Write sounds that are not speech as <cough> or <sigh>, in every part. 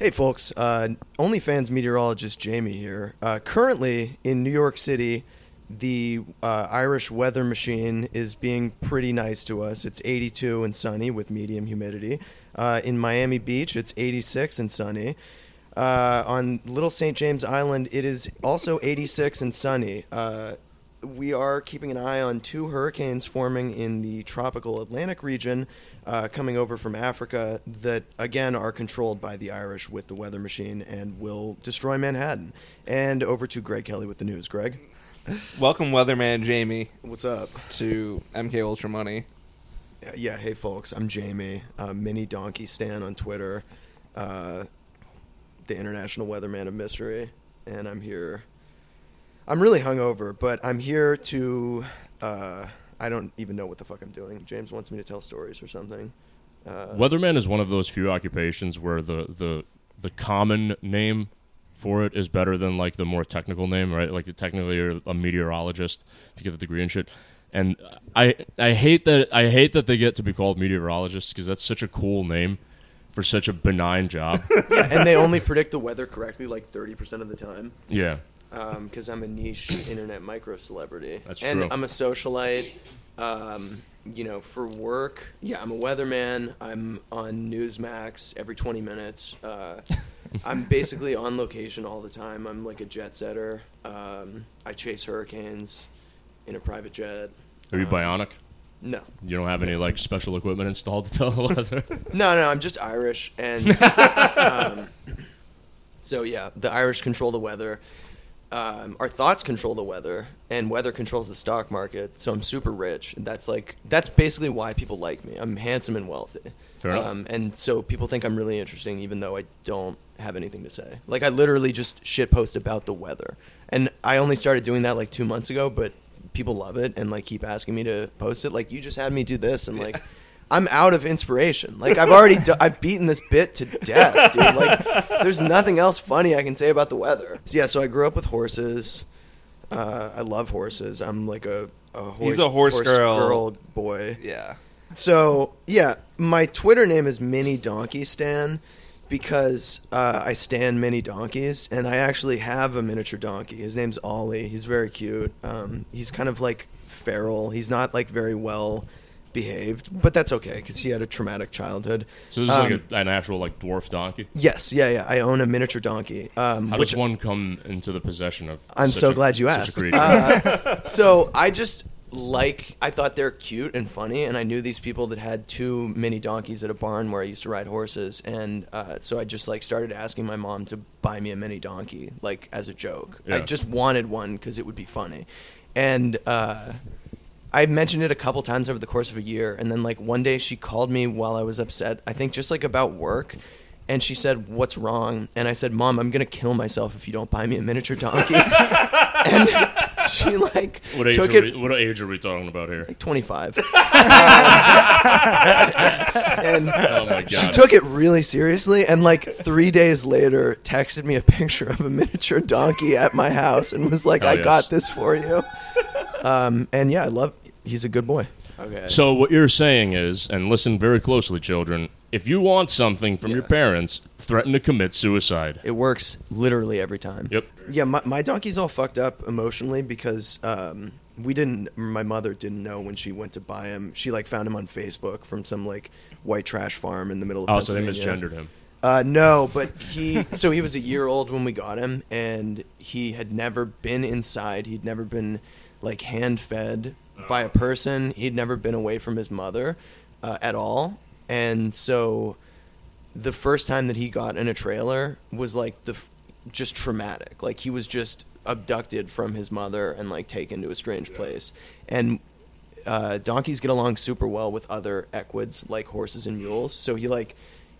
Hey, folks. Uh, OnlyFans meteorologist Jamie here. Uh, currently in New York City, the uh, Irish weather machine is being pretty nice to us. It's 82 and sunny with medium humidity. Uh, in Miami Beach, it's 86 and sunny. Uh, on Little St. James Island, it is also 86 and sunny. Uh, we are keeping an eye on two hurricanes forming in the tropical Atlantic region uh, coming over from Africa that, again, are controlled by the Irish with the weather machine and will destroy Manhattan. And over to Greg Kelly with the news. Greg, Welcome, Weatherman Jamie, what's up? to MK Ultra Money. Yeah, hey, folks, I'm Jamie, uh, Mini Donkey Stan on Twitter, uh, the International Weatherman of Mystery, and I'm here. I'm really hungover, but I'm here to. I don't even know what the fuck I'm doing. James wants me to tell stories or something. Uh, Weatherman is one of those few occupations where the, the the common name for it is better than like the more technical name, right? Like technically you're a meteorologist if you get the degree and shit. And I I hate that I hate that they get to be called meteorologists because that's such a cool name for such a benign job. <laughs> yeah, and they only predict the weather correctly like 30% of the time. yeah. Because I'm a niche <clears throat> internet micro celebrity. That's and true. I'm a socialite. Um, you know, for work, yeah, I'm a weatherman. I'm on Newsmax every 20 minutes. Uh, I'm basically on location all the time. I'm like a jet setter. Um, I chase hurricanes in a private jet. Are you Um, bionic? No, You don't have any like special equipment installed to tell the weather? <laughs> no, no. I'm just Irish, and <laughs> um, so yeah, the Irish control the weather. Um, our thoughts control the weather, and weather controls the stock market. So I'm super rich. That's like that's basically why people like me. I'm handsome and wealthy. Fair enough. Um, and so people think I'm really interesting, even though I don't have anything to say. Like I literally just shit post about the weather, and I only started doing that like two months ago, but people love it and like keep asking me to post it. Like you just had me do this, and like. <laughs> I'm out of inspiration. Like I've already, do- I've beaten this bit to death, dude. Like there's nothing else funny I can say about the weather. So, yeah, so I grew up with horses. Uh, I love horses. I'm like a, a horse, He's a horse girl. girl boy. Yeah. So yeah, my Twitter name is Mini Donkey Stan because uh, I stand mini donkeys, and I actually have a miniature donkey. His name's Ollie. He's very cute. Um, he's kind of like feral. He's not like very well behaved, but that's okay because he had a traumatic childhood. So this is Um, like a, an actual like dwarf donkey. Yes, yeah, yeah. I own a miniature donkey. Um, How which does one come into the possession of? I'm so a- glad you asked. Uh, <laughs> so I just like I thought they're cute and funny, and I knew these people that had two mini donkeys at a barn where I used to ride horses, and uh, so I just like started asking my mom to buy me a mini donkey, like as a joke. I just wanted one because it would be funny, and. Uh, I mentioned it a couple times over the course of a year, and then like one day she called me while I was upset. I think just like about work, and she said, "What's wrong?" And I said, "Mom, I'm gonna kill myself if you don't buy me a miniature donkey." <laughs> and she like what age took are it we, what age are we talking about here? Like 25. <laughs> and Oh my god! she took it really seriously, and like three days later, texted me a picture of a miniature donkey at my house, and was like, Oh, "I yes. got this for you." Um, and yeah, I love. He's a good boy. Okay. So what you're saying is, and listen very closely, children. If you want something from your parents, threaten to commit suicide. It works literally every time. Yep. Yeah, my, my donkey's all fucked up emotionally because um, we didn't. My mother didn't know when she went to buy him. She like found him on Facebook from some like white trash farm in the middle of. Oh, so they Pennsylvania. misgendered him. Uh, no, but he. <laughs> so he was a year old when we got him, and he had never been inside. He'd never been like hand fed by a person. He'd never been away from his mother uh, at all, and so the first time that he got in a trailer was like the f- just traumatic. Like he was just abducted from his mother and like taken to a strange place. And uh, donkeys get along super well with other equids like horses and mules. So he like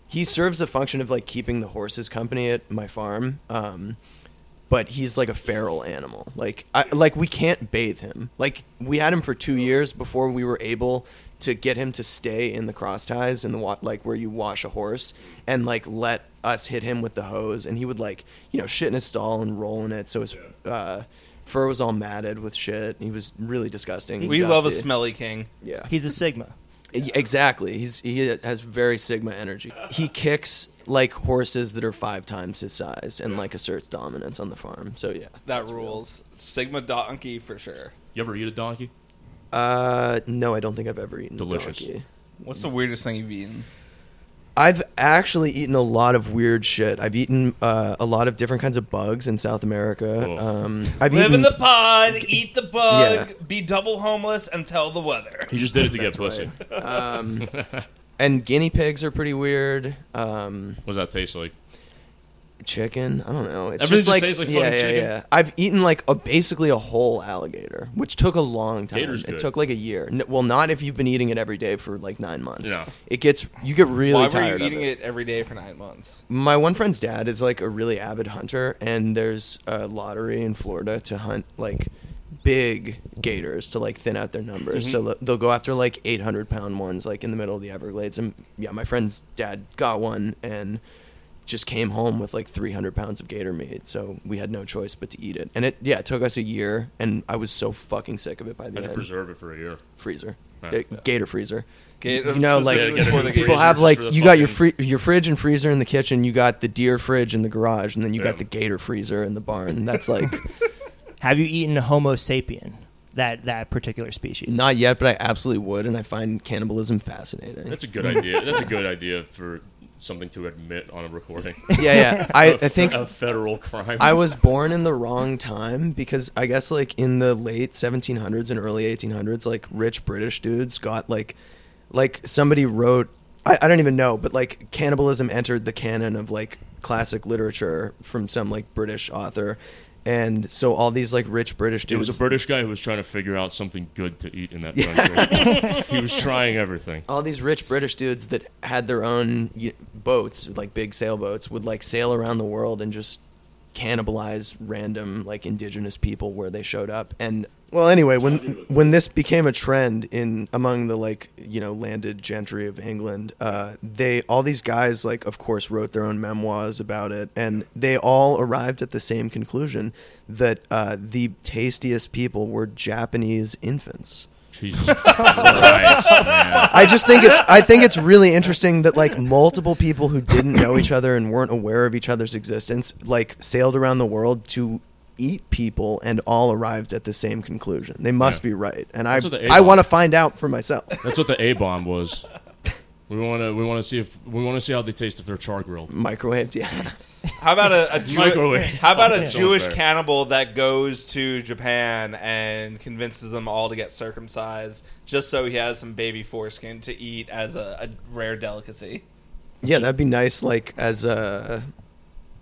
he serves the function of like keeping the horses company at my farm. Um, but he's like a feral animal. Like I, like we can't bathe him. Like we had him for two years before we were able to get him to stay in the cross ties in the wa- like where you wash a horse and like let us hit him with the hose and he would like you know shit in his stall and roll in it so his uh, fur was all matted with shit. He was really disgusting. We love a dusty. smelly king. Yeah. He's a Sigma. Y- Exactly. He's he has very sigma energy. He kicks like horses that are five times his size and like asserts dominance on the farm. So yeah. That rules. Sigma donkey for sure. You ever eat a donkey? Uh, no, I don't think I've ever eaten Delicious. donkey. What's the weirdest thing you've eaten? I've actually eaten a lot of weird shit. I've eaten uh, a lot of different kinds of bugs in South America. Um, I've Live eaten, in the pod, eat the bug, Yeah. be double homeless, and tell the weather. He just did it to get <laughs> That's pussy. right. um, <laughs> and guinea pigs are pretty weird. Um, What does that taste like? chicken. I don't know. It's Everything just just like, tastes like yeah, yeah, chicken? yeah. I've eaten like a basically a whole alligator, which took a long time. Gator's it took like a year. N- well, not if you've been eating it every day for like nine months. No. It gets you get really Why were tired you of eating it. it every day for nine months? My one friend's dad is like a really avid hunter, and there's a lottery in Florida to hunt like big gators to like thin out their numbers. Mm-hmm. So they'll go after like 800 pound ones like in the middle of the Everglades. And yeah, my friend's dad got one and just came home with like 300 pounds of gator meat. So we had no choice but to eat it. And it yeah, it took us a year, and I was so fucking sick of it by the Had to end. preserve it for a year. freezer, Right. Uh, gator freezer. Gator- you know, like Yeah, get a for new the people freezer have like you got your free, your fridge and freezer in the kitchen. You got the deer fridge in the garage, and then you Yeah. got the gator freezer in the barn. That's like <laughs> Have you eaten a Homo sapien? That that particular species? not yet, but I absolutely would, and I find cannibalism fascinating. That's a good idea. That's a good idea for something to admit on a recording. <laughs> yeah, yeah. <laughs> I, A I think a federal crime. I was born in the wrong time because I guess like in the late 1700s and early 1800s, like rich British dudes got like, like somebody wrote, I, I don't even know, but like cannibalism entered the canon of like classic literature from some like British author. And so all these like rich British dudes. It was a British guy who was trying to figure out something good to eat in that <laughs> country. he was trying everything. all these rich British dudes that had their own boats, like big sailboats, would like sail around the world and just cannibalize random like indigenous people where they showed up. And well, anyway, when when this became a trend in among the like you know landed gentry of England, uh, they all these guys like of course wrote their own memoirs about it, and they all arrived at the same conclusion that uh, the tastiest people were Japanese infants. Jesus Christ, <laughs> man. I just think it's I think it's really interesting that like multiple people who didn't know each other and weren't aware of each other's existence like sailed around the world to eat people and all arrived at the same conclusion. They must Yeah. be right. And I That's what the I A-bomb- want to find out for myself. That's what the A bomb was. We want to. We want to see if we want to see how they taste if they're char grilled. Microwaved, yeah. How about a, a Jew- Microwave. How about a Yeah. Jewish So fair. cannibal that goes to Japan and convinces them all to get circumcised just so he has some baby foreskin to eat as a, a rare delicacy? Yeah, that'd be nice like as a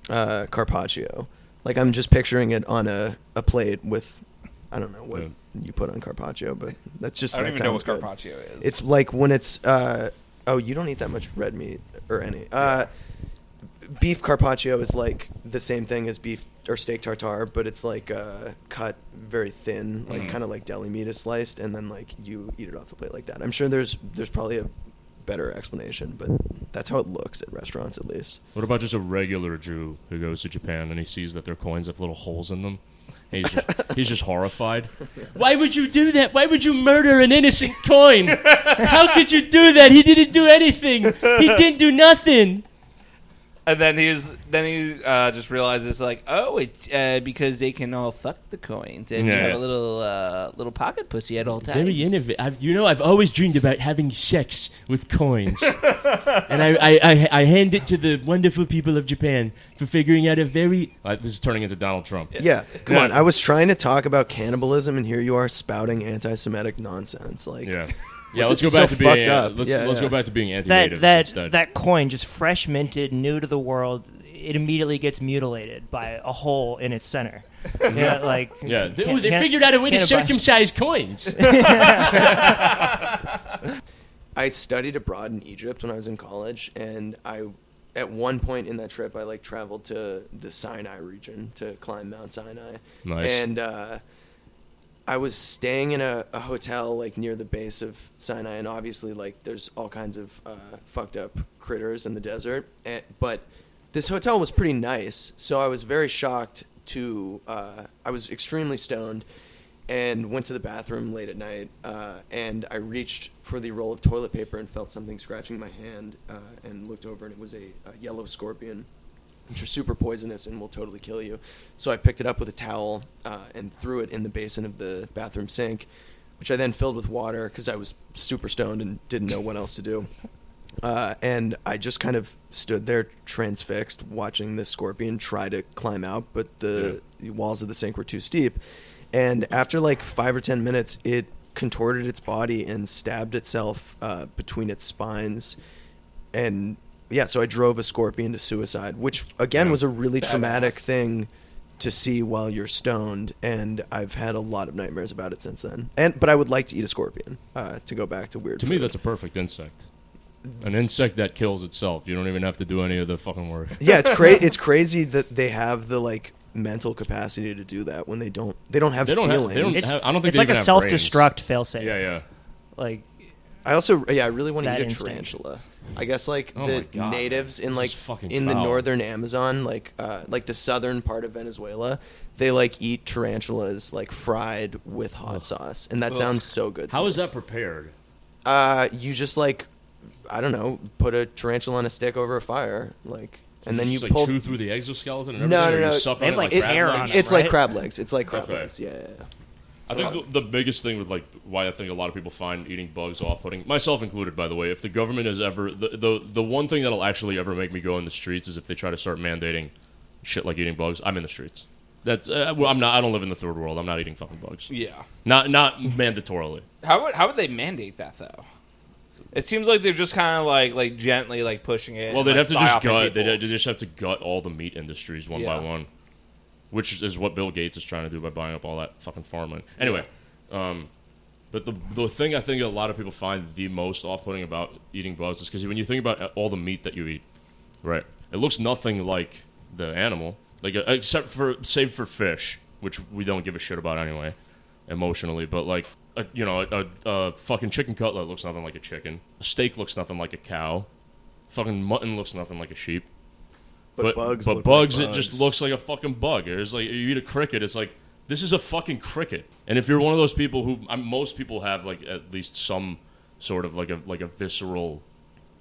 uh, carpaccio. Like I'm just picturing it on a, a plate with I don't know what Yeah. you put on carpaccio, but that's just I don't that even know what sounds good. carpaccio is. It's like when it's uh oh you don't eat that much red meat or any uh beef carpaccio is like the same thing as beef or steak tartare but it's like uh cut very thin like Mhm. kind of like deli meat is sliced and then like you eat it off the plate like that i'm sure there's there's probably a better explanation but that's how it looks at restaurants at least What about just a regular Jew who goes to Japan and he sees that their coins have little holes in them? And he's just <laughs> he's just horrified. Why would you do that? Why would you murder an innocent coin? How could you do that? He didn't do anything. He didn't do nothing. And then he's then he uh, just realizes like, oh, it's uh, because they can all fuck the coins and you Yeah, have yeah. a little uh, little pocket pussy at all times. Very innovative. I've, you know, I've always dreamed about having sex with coins, <laughs> and I, I, I, I hand it to the wonderful people of Japan for figuring out a very. Uh, this is turning into Donald Trump. yeah come Yeah. on i was trying to talk about cannibalism and here you are spouting anti-semitic nonsense like Yeah, yeah. Let's go back so to being. up. let's Yeah, let's yeah. go back to being anti-native that instead. that coin just fresh minted, new to the world. It immediately gets mutilated by a hole in its center. <laughs> Yeah, like yeah, they, can't- they figured out a way to can't buy- circumcise coins. <laughs> I studied abroad in Egypt when I was in college, and I, at one point in that trip, I like traveled to the Sinai region to climb Mount Sinai. Nice. And uh, I was staying in a, a hotel like near the base of Sinai, and obviously like there's all kinds of uh, fucked up critters in the desert. And, but this hotel was pretty nice, so I was very shocked to. Uh, I was extremely stoned, and went to the bathroom late at night. Uh, and I reached for the roll of toilet paper and felt something scratching my hand. Uh, and looked over, and it was a, a yellow scorpion, which are super poisonous and will totally kill you. So I picked it up with a towel uh, and threw it in the basin of the bathroom sink, which I then filled with water because I was super stoned and didn't know what else to do. Uh, and I just kind of stood there transfixed, watching the scorpion try to climb out, but the walls of the sink were too steep. And after like five or ten minutes, it contorted its body and stabbed itself uh, between its spines. And yeah, so I drove a scorpion to suicide, which again Yeah. was a really traumatic thing to see while you're stoned. And I've had a lot of nightmares about it since then. And but I would like to eat a scorpion uh, to go back to weird. To me, that's a perfect insect. An insect that kills itself. You don't even have to do any of the fucking work. yeah, it's crazy. <laughs> It's crazy that they have the like mental capacity to do that when they don't. They don't have They don't have- feelings. they don't have- I don't think it's they like a even have self-destruct failsafe. Yeah, yeah. Like I also, yeah, I really want to eat a instinct. tarantula. I guess like Oh the God, natives in like is fucking in the northern Amazon, like uh, like the southern part of Venezuela, they like eat tarantulas like fried with hot Ugh. sauce, and that Ugh. sounds so good. to How me. is that prepared? Uh, you just like, I don't know, put a tarantula on a stick over a fire, like, and then you just, like, pull. chew through the exoskeleton and No, everything. no, or no. You suck They on have, it like, like crab hair legs? on it. it's like crab legs. It's like crab Okay. legs. Yeah, yeah, yeah. I think the, the biggest thing with like why I think a lot of people find eating bugs off-putting, myself included, by the way. If the government is ever the, the the one thing that'll actually ever make me go in the streets is if they try to start mandating shit like eating bugs. I'm in the streets. That's uh, well, I'm not. I don't live in the third world. I'm not eating fucking bugs. Yeah. Not not mandatorily. How would how would they mandate that though? It seems like they're just kind of like like gently like pushing it. Well, and, they'd like, have to just gut. people. They'd, they just have to gut all the meat industries one by one, which is what Bill Gates is trying to do by buying up all that fucking farmland. Anyway, um, but the the thing I think a lot of people find the most off-putting about eating bugs is because when you think about all the meat that you eat, right, it looks nothing like the animal, like uh, except for save for fish, which we don't give a shit about anyway, emotionally. But like. A, you know, a, a, a fucking chicken cutlet looks nothing like a chicken. A steak looks nothing like a cow. Fucking mutton looks nothing like a sheep. But, bugs. but look bugs, like it just looks like a fucking bug. It's like you eat a cricket, it's like this is a fucking cricket. And if you're one of those people who um, most people have like at least some sort of like a like a visceral,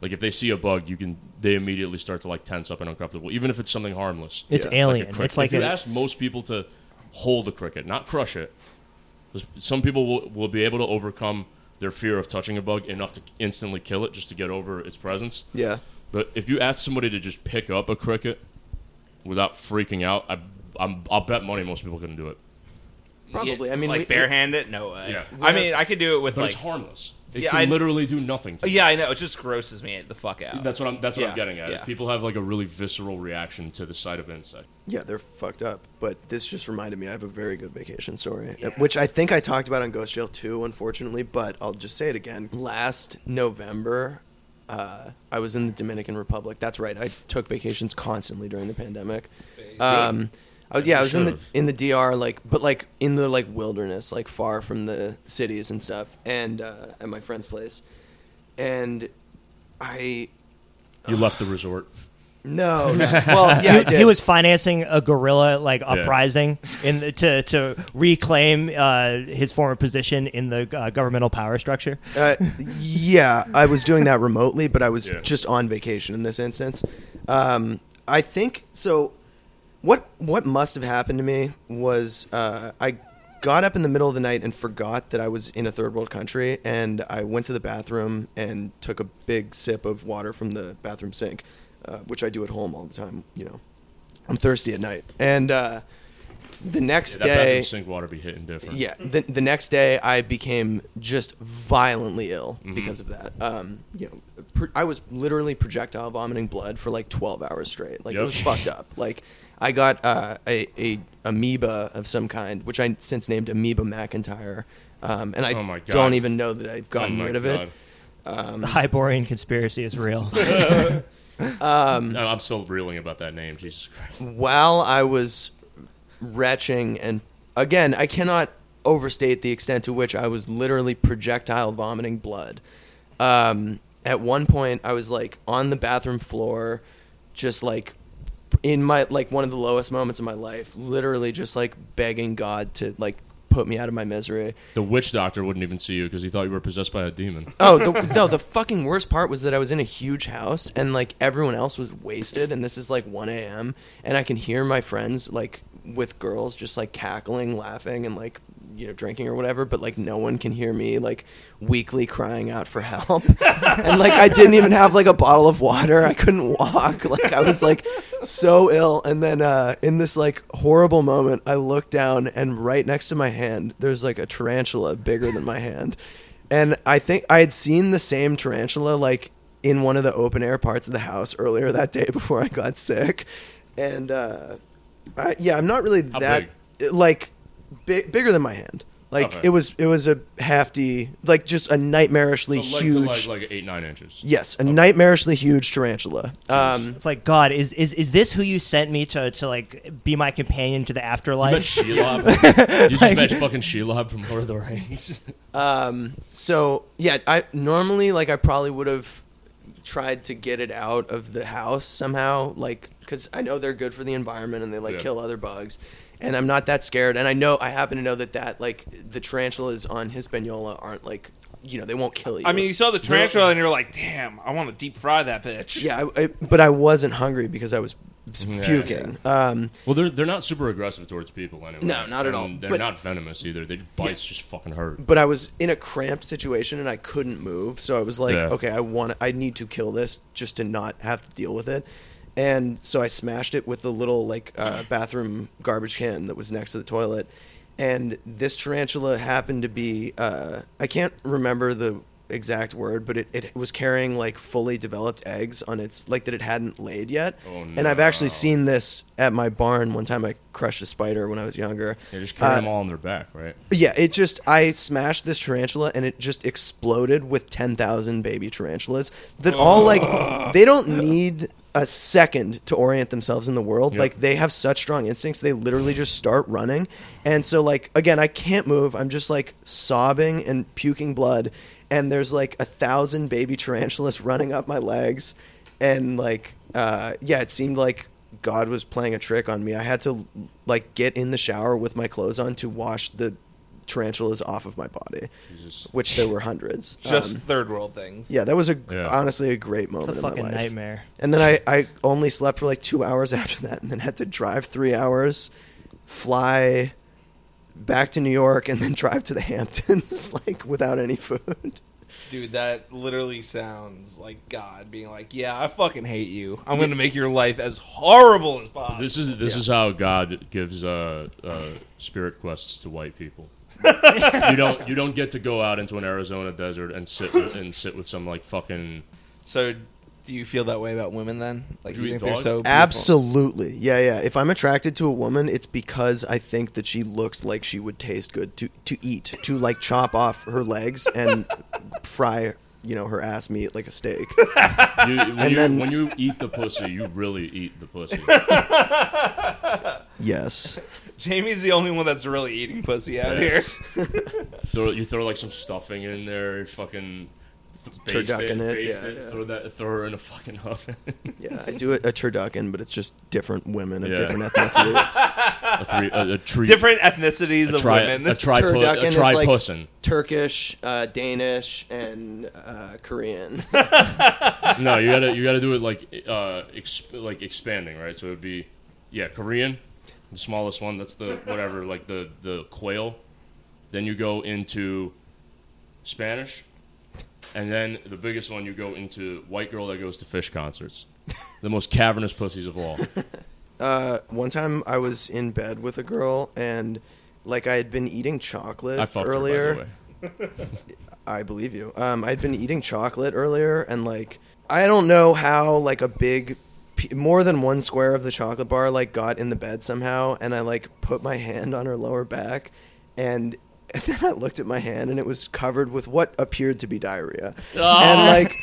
like if they see a bug, you can they immediately start to like tense up and uncomfortable, even if it's something harmless. it's Yeah, alien. cricket. it's like if you ask most people to hold a cricket, not crush it. Some people will, will be able to overcome their fear of touching a bug enough to instantly kill it just to get over its presence. Yeah. But if you ask somebody to just pick up a cricket without freaking out, I, I'm, I'll bet money most people couldn't do it. Probably. Yeah, I mean, like we- barehanded, no way. Yeah. I mean, I could do it with But like. it's harmless. It Yeah, can I- literally do nothing. To you. Yeah, I know. It just grosses me the fuck out. That's what I'm. That's what Yeah, I'm getting at. yeah. People have like a really visceral reaction to the sight of an insect. Yeah, they're fucked up. But this just reminded me I have a very good vacation story, uh, which I think I talked about on Ghost Jail 2, unfortunately, but I'll just say it again. Last November, uh, I was in the Dominican Republic. That's right. I took vacations constantly during the pandemic. Um, I yeah, I was in the in the DR, like, but like in the like wilderness, like far from the cities and stuff, and uh, at my friend's place, and I You left the resort. No, <laughs> well, yeah, he, he was financing a guerrilla like uprising in the, to to reclaim uh, his former position in the uh, governmental power structure. Uh, yeah, I was doing that remotely, but I was Yeah. just on vacation in this instance. Um, I think so. What what must have happened to me was uh, I got up in the middle of the night and forgot that I was in a third world country, and I went to the bathroom and took a big sip of water from the bathroom sink, uh, which I do at home all the time. You know, I'm thirsty at night, and uh, the next Yeah, that day. bathroom sink water be hitting different. Yeah, the, the next day I became just violently ill Mm-hmm. because of that. Um, you know, pr- I was literally projectile vomiting blood for like 12 hours straight. Like it was fucked up. Like I got uh, a, a amoeba of some kind, which I since named Amoeba McIntyre, um, and I Oh my don't even know that I've Oh gotten my rid of God. it. Um, The Hibernian conspiracy is real. <laughs> <laughs> um, No, I'm still reeling about that name. Jesus Christ. while I was retching, and again, I cannot overstate the extent to which I was literally projectile vomiting blood. Um, at one point, I was like on the bathroom floor, just like in my like one of the lowest moments of my life, literally just like begging God to like put me out of my misery. The witch doctor wouldn't even see you because he thought you were possessed by a demon. <laughs> Oh the, no! The fucking worst part was that I was in a huge house and like everyone else was wasted, and this is like 1 a.m. and I can hear my friends like with girls just like cackling, laughing, and like you know drinking or whatever, but like no one can hear me like weakly crying out for help, <laughs> and like I didn't even have like a bottle of water. I couldn't walk. <laughs> Like I was like so ill, and then uh, in this like horrible moment, I look down and right next to my hand, there's like a tarantula bigger than my hand. And I think I had seen the same tarantula like in one of the open air parts of the house earlier that day before I got sick. And uh, I, yeah, I'm not really How that like big, bigger than my hand. Like Okay. it was it was a hefty, like just a nightmarishly So, like, huge. like, like eight nine inches. yes, a nightmarishly huge tarantula. Um, It's like God. Is is is this who you sent me to to like be my companion to the You met afterlife? Shelob. <laughs> you just met fucking Shelob from Lord of the Rings. <laughs> Um, so yeah, I normally like I probably would have tried to get it out of the house somehow, like because I know they're good for the environment and they like Yeah. kill other bugs, and I'm not that scared. And I know I happen to know that that like the tarantulas on Hispaniola aren't like you know they won't kill you. I mean, you saw the tarantula and you're like, damn, I want to deep fry that bitch. yeah, I, I, but I wasn't hungry because I was Yeah, puking. Um, well, they're they're not super aggressive towards people anyway. No, not at And all. They're But- not venomous either. They bites just fucking hurt. but I was in a cramped situation and I couldn't move. So I was like, Yeah. okay, I want, I need to kill this just to not have to deal with it. And so I smashed it with the little like uh, bathroom garbage can that was next to the toilet. And this tarantula happened to be, uh, I can't remember the exact word, but it, it was carrying like fully developed eggs on its, like that it hadn't laid yet. Oh, no. And I've actually seen this at my barn one time. I crushed a spider when I was younger. They just carry Uh, them all on their back, right? yeah, it just I smashed this tarantula and it just exploded with 10,000 baby tarantulas that all like <laughs> they don't need a second to orient themselves in the world. Yep. Like they have such strong instincts, they literally just start running. And so like again, I can't move. I'm just like sobbing and puking blood and there's like a thousand baby tarantulas <laughs> running up my legs and like uh yeah, it seemed like God was playing a trick on me. I had to like get in the shower with my clothes on to wash the tarantulas off of my body, Jesus. which there were hundreds. <laughs> Just Um, third world things. yeah, that was a Yeah. honestly a great It's moment a in my fucking life. nightmare. And then I I only slept for like two hours <laughs> after that, and then had to drive three hours, fly back to New York, and then drive to the Hamptons <laughs> like without any food. Dude, that literally sounds like God being like, "Yeah, I fucking hate you. I'm going to make your life as horrible as possible." This is this Yeah. is how God gives uh, uh, spirit quests to white people. You don't you don't get to go out into an Arizona desert and sit with, and sit with some like fucking so. Do you feel that way about women then? Like Do you you think eat they're so beautiful? Absolutely, yeah, yeah. If I'm attracted to a woman, it's because I think that she looks like she would taste good to to eat, to like chop off her legs and <laughs> fry, you know, her ass meat like a steak. you, when, And you, then- when you eat the pussy, you really eat the pussy. Yes. <laughs> Jamie's the only one that's really eating pussy out Yeah. here. <laughs> throw, you throw like some stuffing in there, fucking baste Turducken it, baste yeah, it, yeah. throw that, throw her in a fucking oven. <laughs> Yeah, I do a, a turducken, but it's just different women of Yeah. different ethnicities. a, three, a, a tree, Different ethnicities a of tri, women. a tri, Turducken a is tri like- pussin. Turkish, uh, Danish, and uh, Korean. No, you gotta you gotta do it like uh exp- like expanding, right? So it'd be yeah, Korean, the smallest one. That's the <laughs> whatever, like the the quail. Then you go into Spanish, and then the biggest one you go into white girl that goes to Phish concerts. <laughs> The most cavernous pussies of all. <laughs> Uh, one time I was in bed with a girl, and like I had been eating chocolate I fucked earlier. her, by the way. I believe you. Um, I'd been eating chocolate earlier, and like I don't know how like a big, p- more than one square of the chocolate bar like got in the bed somehow, and I like put my hand on her lower back, and. And <laughs> then I looked at my hand and it was covered with what appeared to be diarrhea. Ah. And like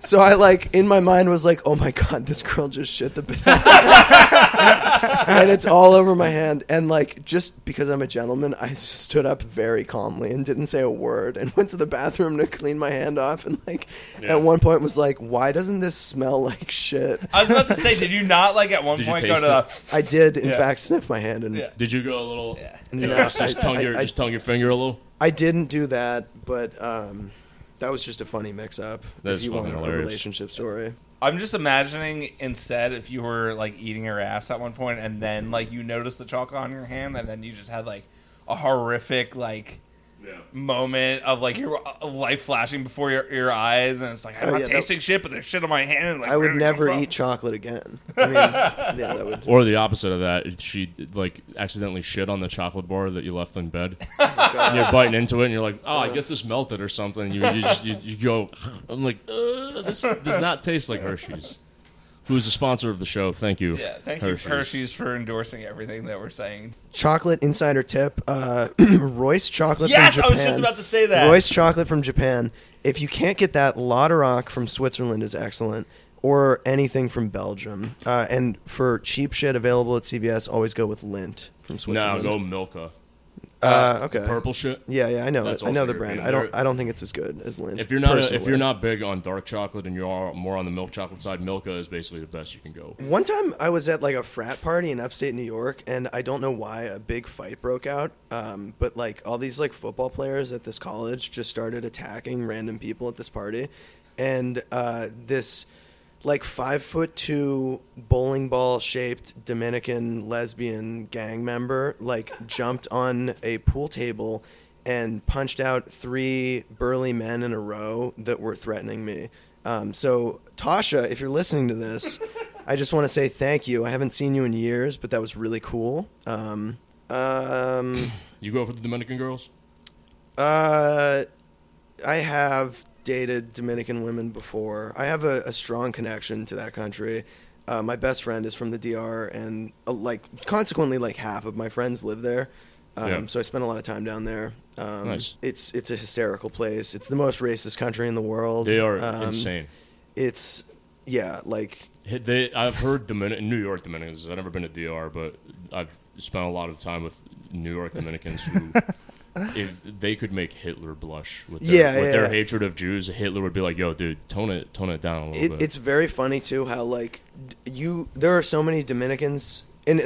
so I like in my mind was like, "Oh my god, this girl just shit the bed." <laughs> and it's all over my hand. And like, just because I'm a gentleman, I stood up very calmly and didn't say a word, and went to the bathroom to clean my hand off. And like, Yeah. at one point, was like, "Why doesn't this smell like shit?" I was about to say, did you not like at one Did point go to the? I did, in Yeah. fact, sniff my hand, and Yeah. Did you go a little? Yeah. you know, No, just, just I- tongue I- your I- just tongue your finger a little. I didn't do that. But um, that was just a funny mix-up. That if you want fucking a hilarious. relationship story. I'm just imagining instead if you were like eating your ass at one point and then like you noticed the chocolate on your hand and then you just had like a horrific like Yeah. moment of like your uh, life flashing before your, your eyes and it's like I'm Oh, not yeah, that- tasting shit but there's shit on my hand. Like, I would did it come never eat chocolate again. <laughs> I mean, yeah, that would. Or the opposite of that, if she like accidentally shit on the chocolate bar that you left in bed. <laughs> and you're biting into it, and you're like, "Oh, I guess this melted or something." You you, just, you, you go, "I'm like, uh, this does not taste like Hershey's." Who's the sponsor of the show? Thank you. Yeah, thank you Hershey's for endorsing everything that we're saying. Chocolate insider tip: uh, <clears throat> Royce chocolate Yes, from I was just about to say that. Royce chocolate from Japan. If you can't get that, Läderach from Switzerland is excellent, or anything from Belgium. Uh, and for cheap shit available at CVS, always go with Lindt from Switzerland. No, Switzerland. go Milka. Uh, okay. Purple shit. Yeah, yeah, I know. That's it. I know also the brand. I don't. They're- I don't think it's as good as Lindt. If you're not a, if personally. you're not big on dark chocolate and you are more on the milk chocolate side, Milka is basically the best you can go. One time I was at like a frat party in upstate New York, and I don't know why a big fight broke out. Um, but like all these like football players at this college just started attacking random people at this party, and uh, this like five foot two bowling ball shaped Dominican lesbian gang member like <laughs> jumped on a pool table and punched out three burly men in a row that were threatening me. Um, so Tasha, if you're listening to this, <laughs> I just want to say thank you. I haven't seen you in years, but that was really cool. Um, um, <clears throat> You go for the Dominican girls. uh, I have dated Dominican women before. I have a, a strong connection to that country. Uh, my best friend is from the DR, and uh, like consequently, like half of my friends live there. Um, Yeah. So I spend a lot of time down there. Um, Nice. It's it's a hysterical place. It's the most racist country in the world. They are Um, insane. It's yeah, like They, I've heard Dominican, New York Dominicans. I've never been to DR, but I've spent a lot of time with New York Dominicans who, <laughs> if they could make Hitler blush with their, Yeah, with yeah, their yeah. hatred of Jews, Hitler would be like, "Yo, dude, tone it, tone it down a little it, bit." it's very funny too how like you there are so many Dominicans in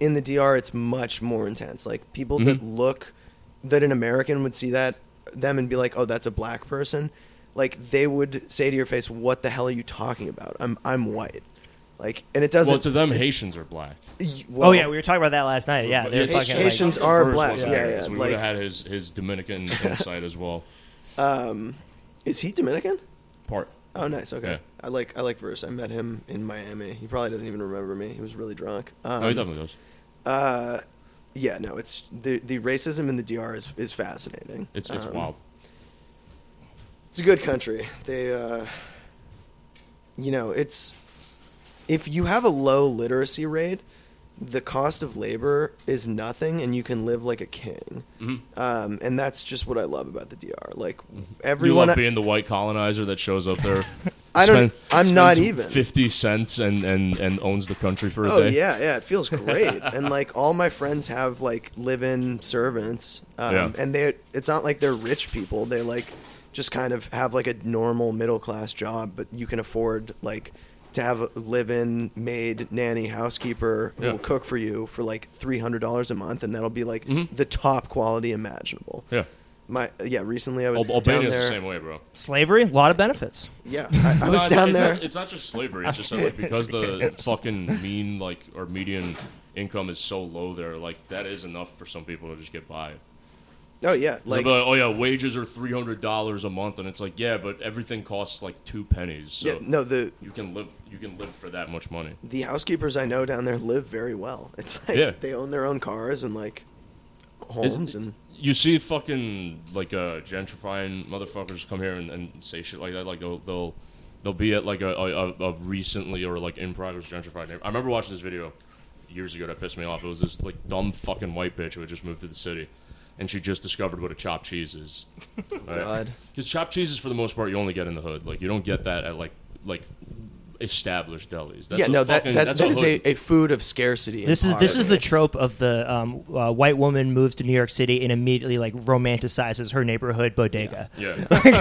in the DR. It's much more intense. Like people that Mhm. look that an American would see that them and be like, "Oh, that's a black person." Like they would say to your face, "What the hell are you talking about? I'm I'm white." Like, and it doesn't. well, to them, Haitians are black. y- oh yeah, we were talking about that last night. Yeah, they're it's- fucking like, Haitians Justin are black. wasn't Yeah, yeah, So we like- would have had his his Dominican <laughs> insight as well. Um, is he Dominican? Part. Oh, nice. Okay, Yeah. I like I like Verse. I met him in Miami. He probably doesn't even remember me. He was really drunk. Um, oh, he definitely does. Uh, yeah, no, it's the the racism in the DR is is fascinating. It's it's Um, wild. It's a good country. They, uh, you know, it's if you have a low literacy rate, the cost of labor is nothing, and you can live like a king. Mhm. Um, and that's just what I love about the DR. Like You everyone, love being the white colonizer that shows up there. <laughs> I don't. spend- I'm not even. fifty cents and, and, and owns the country for a Oh day. yeah, yeah, it feels <laughs> great. and like all my friends have like live-in servants, um, Yeah. and they it's not like they're rich people. They like just kind of have like a normal middle class job, but you can afford like to have a live-in maid, nanny, housekeeper who Yeah. will cook for you for like three hundred dollars a month, and that'll be like Mhm. the top quality imaginable. Yeah. My yeah, recently I was Al- down Albania's there. the same way, bro. slavery, a lot of benefits. Yeah, I, I <laughs> was it's- down it's there. Not, it's not just slavery. It's just that, like because the <laughs> fucking mean like or median income is so low there. Like that is enough for some people to just get by. Oh yeah, like like, oh yeah, wages are three hundred dollars a month, and it's like, yeah, but everything costs like two pennies, so yeah, no the you can live you can live for that much money. the housekeepers I know down there live very well. It's <laughs> like Yeah. they own their own cars and like homes and You see fucking like uh, gentrifying motherfuckers come here and, and say shit like that. Like they'll they'll, they'll be at like a, a, a recently or like in progress gentrified. neighborhood. I remember watching this video years ago that pissed me off. It was this like dumb fucking white bitch who had just moved to the city, and she just discovered what a chopped cheese is. <laughs> God. Because chopped cheese is for the most part you only get in the hood. Like you don't get that at like like established delis. That's yeah, a no, fucking, that, that, that's that a is a, a food of scarcity. This is this is the trope of the um, uh, white woman moves to New York City and immediately like romanticizes her neighborhood bodega. Yeah, <laughs> but, it,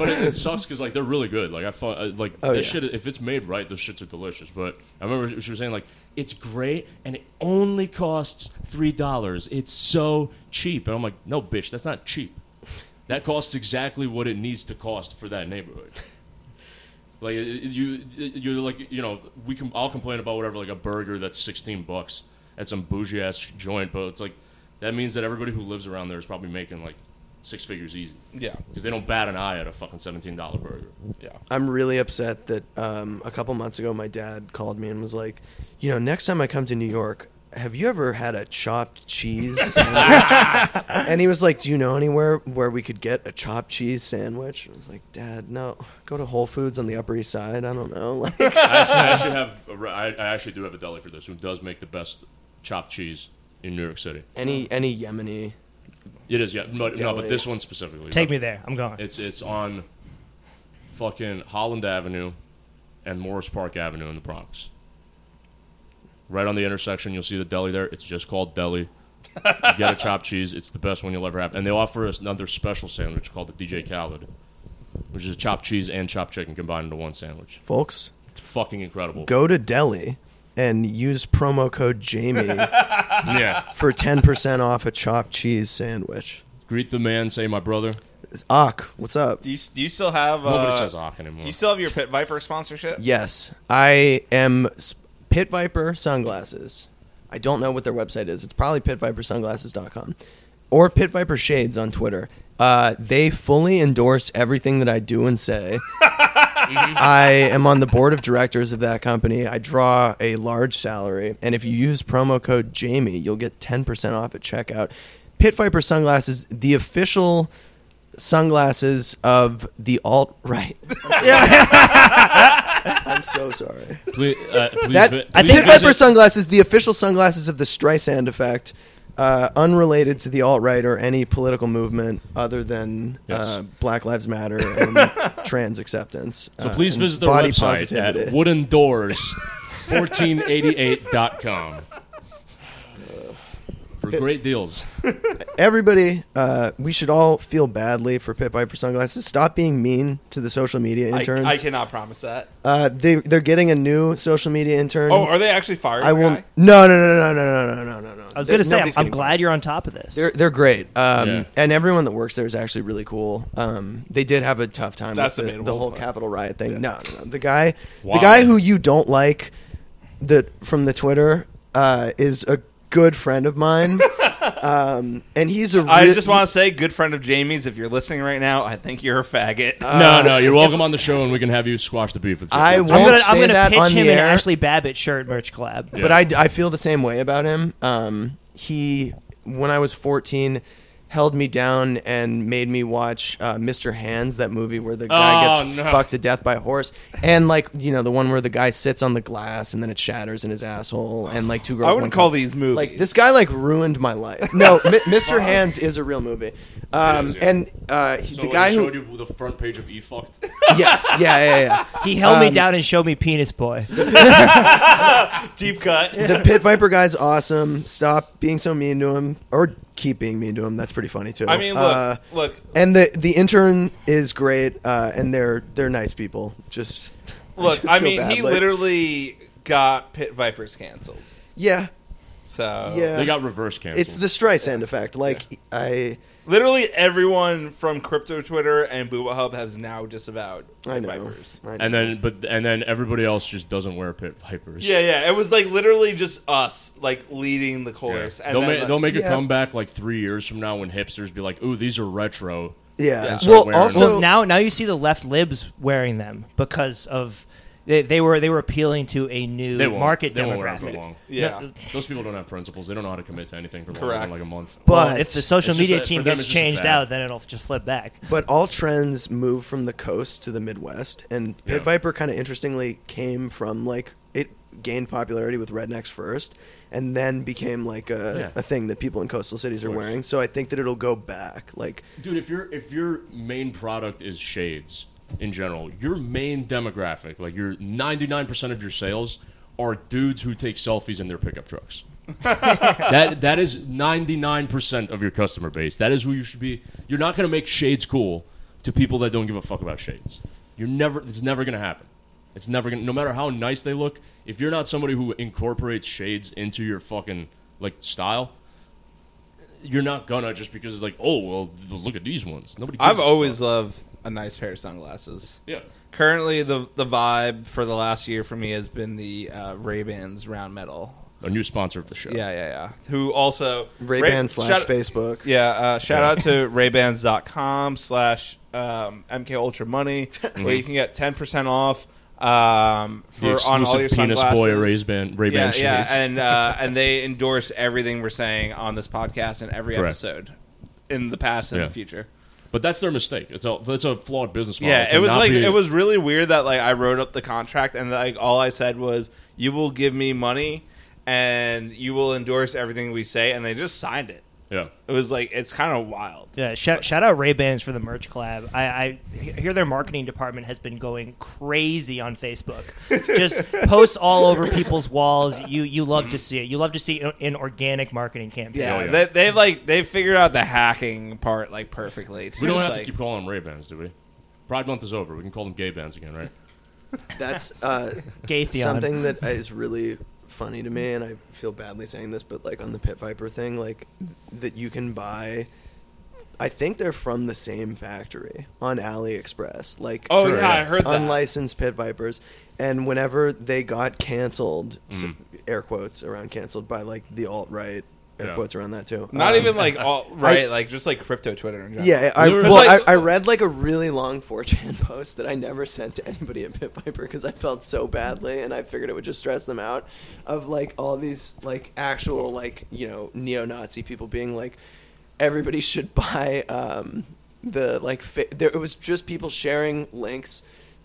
but it, it sucks because like they're really good. Like I thought, uh, like Oh, this yeah. shit. If it's made right, those shits are delicious. But I remember she was saying like it's great and it only costs three dollars. It's so cheap, and I'm like, no, bitch, that's not cheap. That costs exactly what it needs to cost for that neighborhood. Like it- it- you, it- you're like you know we can. I'll complain about whatever like a burger that's sixteen bucks at some bougie ass joint, but it's like that means that everybody who lives around there is probably making like six figures easy Yeah, because they don't bat an eye at a fucking seventeen dollar burger. yeah. I'm really upset that um, a couple months ago my dad called me and was like, you know, next time I come to New York, have you ever had a chopped cheese <laughs> sandwich? and he was like, do you know anywhere where we could get a chopped cheese sandwich? I was like, Dad, no. Go to Whole Foods on the Upper East Side. I don't know. <laughs> Like, I actually, I actually have a re- I, I actually do have a deli for this who does make the best chopped cheese in New York City. any any Yemeni. It is yeah, but, no, Deli. but this one specifically. Take me there. I'm going. It's it's on fucking Holland Avenue and Morris Park Avenue in the Bronx. Right on the intersection, you'll see the deli there. It's just called Deli. You get a chopped cheese. It's the best one you'll ever have. And they offer us another special sandwich called the DJ Khaled, which is a chopped cheese and chopped chicken combined into one sandwich. Folks, It's fucking incredible. go to Deli and use promo code Jamie <laughs> Yeah. for 10% off a chopped cheese sandwich. Greet the man, say my brother. It's Ak, what's up? Do you do you still have? Nobody uh, says Ach anymore. You still have your Pit Viper sponsorship? Yes, I am s- Pit Viper sunglasses. I don't know what their website is. It's probably pitvipersunglasses.com or Pit Viper Shades on Twitter. Uh, they fully endorse everything that I do and say. I am on the board of directors of that company. I draw a large salary, and if you use promo code Jamie, you'll get ten percent off at checkout. Pit Viper sunglasses, the official sunglasses of the alt right. <laughs> I'm so sorry. please, uh, please, That vi- I please think Pit Viper visit- sunglasses, the official sunglasses of the Streisand effect, uh, unrelated to the alt right or any political movement other than Yes. uh, Black Lives Matter <laughs> and trans acceptance. So uh, please visit their body website positivity. at woodendoors1488.com <laughs> for great deals. <laughs> Everybody, uh, we should all feel badly for Pit Viper sunglasses. Stop being mean to the social media interns. I cannot promise that. uh, they they're getting a new social media intern. Oh, are they actually firing? I will. No, no, no, no, no, no, no, no, no, no. I was going to say, I'm, I'm getting glad you're on top of this. They're they're great, um, Yeah. and everyone that works there is actually really cool. Um, they did have a tough time That's with the, the whole Capitol riot thing. No, no, no. The guy, Why? the guy who you don't like, that from the Twitter, uh, is a good friend of mine, <laughs> um, and he's a. I re- just want to say, good friend of Jamie's. If you're listening right now, I think you're a faggot. <laughs> no, no, you're welcome on the show, and we can have you squash the beef with you. I I'm won't gonna, say I'm gonna that pitch on him the an air. Ashli Babbitt shirt merch collab. Yeah. But I, I feel the same way about him. Um, he, when I was 14, held me down and made me watch uh, Mr. Hands, that movie where the guy Oh, gets no. fucked to death by a horse, and like you know the one where the guy sits on the glass and then it shatters in his asshole, and like two girls. I wouldn't call cup. these movies. Like this guy like ruined my life. No, <laughs> M- Mr. Hands is a real movie. Um, It is, yeah. and uh, he- so the guy he who showed you the front page of E fucked. <laughs> yes, yeah, yeah, yeah. He held me Um, down and showed me Penis Boy. <laughs> Deep cut. the Pit Viper guy's awesome. Stop being so mean to him, or keep being mean to him. That's pretty funny too. I mean, look, Uh, look. and the the intern is great, uh, and they're they're nice people. Just <laughs> Look, feel I mean, he badly. literally got Pit Vipers canceled. yeah, So yeah. They got reverse canceled. it's the Streisand effect. Like I, literally everyone from crypto Twitter and Booba Hub has now disavowed Pit I know. Vipers. I know. and then, but and then everybody else just doesn't wear pit vipers. Yeah, yeah. It was like literally just us like leading the Yeah. chorus. And They'll, then, make, like- they'll make a Yeah. comeback like three years from now when hipsters be like, "Ooh, these are retro." yeah. Yeah. start Well, wearing also them. well, now now you see the left libs wearing them because of they, they were they were appealing to a new They won't. market they won't wear it for demographic. long. yeah. No, Those people don't have principles. They don't know how to commit to anything for longer Correct. than like a month. but well, if the social media a- team gets it's just a changed out, then it'll just flip back. But all trends move from the coast to the Midwest, and Pit Yeah. Viper kind of interestingly came from like it gained popularity with rednecks first, and then became like a, Yeah. a thing that people in coastal cities are wearing. So I think that it'll go back. Like Dude, if your if your main product is shades, in general, your main demographic, like your 99% of your sales, are dudes who take selfies in their pickup trucks. <laughs> that that is 99% of your customer base. That is who you should be. You're not going to make shades cool to people that don't give a fuck about shades. You're never it's never going to happen. It's never going to no matter how nice they look, if you're not somebody who incorporates shades into your fucking like style, you're not gonna just because it's like, "Oh, well, look at these ones." Nobody gives I've always fuck. loved a nice pair of sunglasses. Yeah. Currently, the the vibe for the last year for me has been the uh, Ray Bans round metal. A new sponsor of the show. Yeah, yeah, yeah. Who also Ray Ray- Ban slash shout- Facebook. Yeah, uh, shout out to raybans.com slash um, MK Ultra Money, <laughs> where you can get 10% off um, for on all your exclusive penis sunglasses. boy Ray Ban Ray Ban yeah, yeah, and uh, and they endorse everything we're saying on this podcast and every Correct. episode in the past and Yeah. the future. But that's their mistake. It's a that's a flawed business model. Yeah, to it was not like be- it was really weird that like I wrote up the contract and like all I said was you will give me money and you will endorse everything we say and they just signed it. Yeah. It was like it's kind of wild. Yeah, shout, shout out Ray Bans for the merch collab. I, I hear their marketing department has been going crazy on Facebook. <laughs> Just posts all over people's walls. You you love to see it. You love to see an organic marketing campaign. Yeah, Oh, yeah. They, they've like they've figured out the hacking part like perfectly. It's We don't just, have to keep calling them Ray Bans, do we? Pride Month is over. We can call them gay bands again, right? That's uh, Gaytheon. something that is really funny to me, and I feel badly saying this, but like on the Pit Viper thing, like that you can buy. I think they're from the same factory on AliExpress. Like, Oh, yeah, I heard that. unlicensed Pit Vipers, and whenever they got canceled, Mhm. air quotes around canceled by like the alt right, air Yeah. quotes around that too. not Um, even like all right, like just like crypto Twitter in general. Yeah, I, well, like- I, I read like a really long 4chan <laughs> post that I never sent to anybody at Pit Viper because I felt so badly and I figured it would just stress them out. Of like all these like actual like you know neo-Nazi people being like, everybody should buy um, the like fa- there it was just people sharing links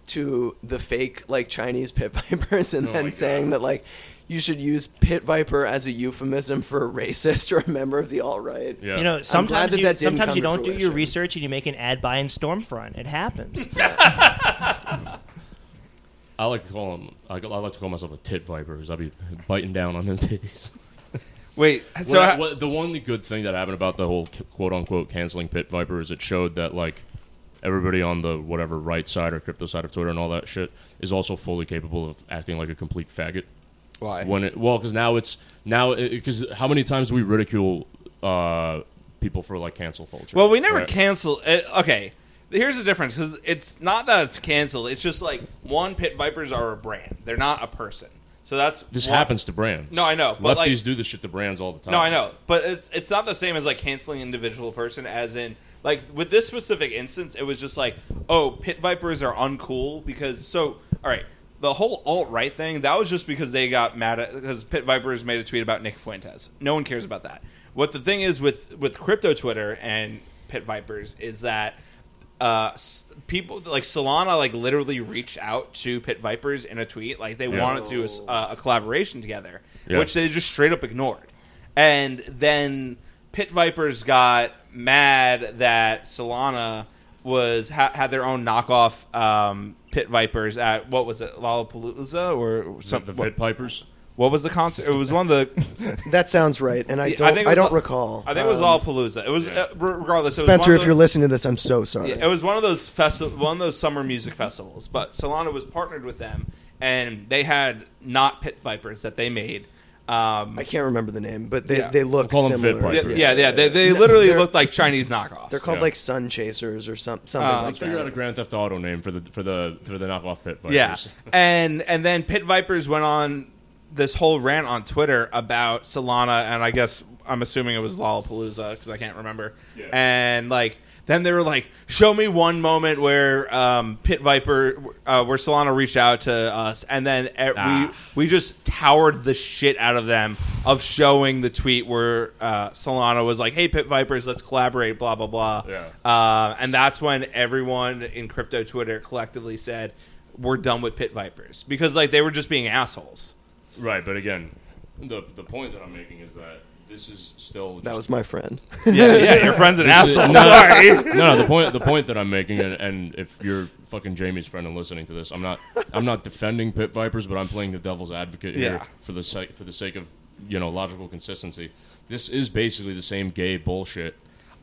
to the fake like Chinese Pit <laughs> Vipers and Oh then saying God. that like. You should use Pit Viper as a euphemism for a <laughs> racist or a member of the alt right. Yeah. You know, sometimes that you that sometimes you don't do your research and you make an ad buy in Stormfront. It happens. <laughs> I like to call them. I, I like to call myself a tit viper because I'll be biting down on them titties. Wait, so What- ha- what- the only good thing that happened about the whole quote unquote canceling Pit Viper is it showed that like everybody on the whatever right side or crypto side of Twitter and all that shit is also fully capable of acting like a complete faggot. why? When it well, because now it's now because how many times do we ridicule uh, people for like cancel culture? Well, we never right? cancel. Uh, okay, here's the difference because it's not that it's canceled. It's just like one pit vipers are a brand. They're not a person. So that's This one- happens to brands. No, I know, Lefties but, like- do this shit to brands all the time. No, I know, but it's it's not the same as like canceling individual person. As in, like with this specific instance, it was just like, oh, pit vipers are uncool because so all right. The whole alt right thing that was just because they got mad at because Pit Vipers made a tweet about Nick Fuentes. No one cares about that. What the thing is with with crypto Twitter and Pit Vipers is that uh, people like Solana like literally reached out to Pit Vipers in a tweet like they Yeah. wanted to do uh, a collaboration together, Yeah. which they just straight up ignored. And then Pit Vipers got mad that Solana was ha- had their own knockoff um, Pit Vipers at what was it Lollapalooza or The, some, the what, Fit Pipers. what was the concert? It was one of the <laughs> That sounds right, and I I don't. think I, don't Lo- recall. I think it was Um, Lollapalooza. It was uh, re- regardless. it was Spencer, one if of you're listening to this, I'm so sorry. Yeah, it was one of those festi- one of those summer music festivals. But Solana was partnered with them, and they had not Pit Vipers that they made. Um, I can't remember the name, but they, Yeah. they look We'll similar. Yeah, yeah, yeah, They, they No, literally they're- looked like Chinese knockoffs. They're called Yeah. like Sun Chasers or some, something Uh, like Let's figure out a. Grand Theft Auto name for the for the for the knockoff Pit Vipers. Yeah, and and then Pit Vipers went on this whole rant on Twitter about Solana, and I guess I'm assuming it was Lollapalooza because I can't remember. Yeah. And like then they were like, "Show me one moment where um, Pit Viper, uh, where Solana reached out to us," and then e- Ah. we we just towered the shit out of them of showing the tweet where uh, Solana was like, "Hey, Pit Vipers, let's collaborate," blah blah blah. Yeah. Uh, and that's when everyone in crypto Twitter collectively said, "We're done with Pit Vipers," because like they were just being assholes. Right, but again, the the point that I'm making is that this is still That was my friend. Yeah, yeah, your <laughs> friend's an asshole. <laughs> no, Sorry. no, no. The point, the point that I'm making, and, and if you're fucking Jamie's friend and listening to this, I'm not, I'm not defending Pit Vipers, but I'm playing the devil's advocate here Yeah. for the sake, for the sake of, you know, logical consistency. This is basically the same gay bullshit.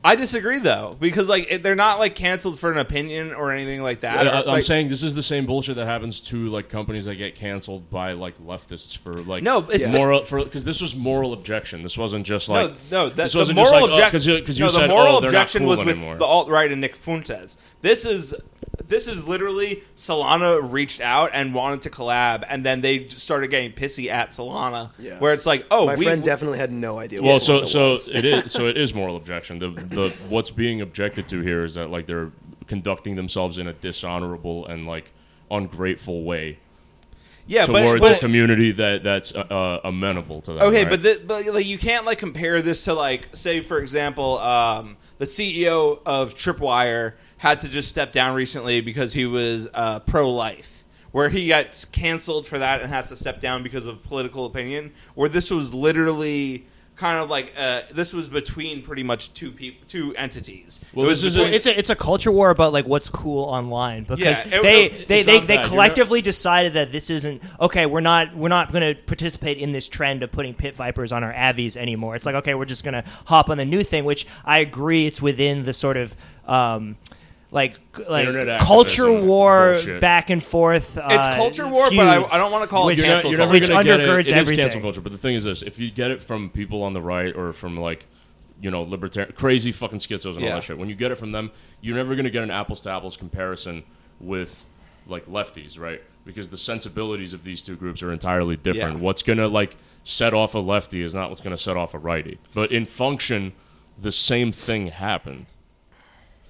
I disagree though because like it, they're not like canceled for an opinion or anything like that. I, Or, am like- saying this is the same bullshit that happens to like companies that get canceled by like leftists for like No, it's- moral for because this was moral objection. This wasn't just like no, no. That, this wasn't moral just like, oh, objection 'cause you, 'cause you no, said the moral oh, objection cool was with anymore. the alt right and Nick Fuentes. This is this is literally Solana reached out and wanted to collab, and then they just started getting pissy at Solana. Yeah. Where it's like, oh, my we, friend definitely had no idea. Well, what so Solana so was. it is so it <laughs> is moral objection. The the what's being objected to here is that like they're conducting themselves in a dishonorable and like ungrateful way yeah, towards but, a community that that's uh, uh, amenable to that. Okay, right? but, the, but like, you can't like compare this to like say for example, um, the CEO of Tripwire had to just step down recently because he was uh, pro-life, where he got canceled for that and has to step down because of political opinion. Where this was literally kind of like uh, this was between pretty much two people, two entities. Well, It was this is between- it's a it's a culture war about like what's cool online because Yeah, it- they it- they it's they, not they that. You're collectively decided that this isn't okay. We're not we're not going to participate in this trend of putting pit vipers on our avies anymore. It's like okay, we're just going to hop on the new thing, which I agree it's within the sort of. Um, like like culture war bullshit. back and forth. Uh, It's culture war, but I- I don't wanna call it which, you're, not, cancel you're culture. never which going to get it. undergirds It is everything. cancel culture. But the thing is this: if you get it from people on the right or from like you know libertarian, crazy fucking schizos and Yeah. all that shit, when you get it from them, you're never going to get an apples to apples comparison with like lefties, right? Because the sensibilities of these two groups are entirely different. Yeah. What's going to like set off a lefty is not what's going to set off a righty. But in function, the same thing happened.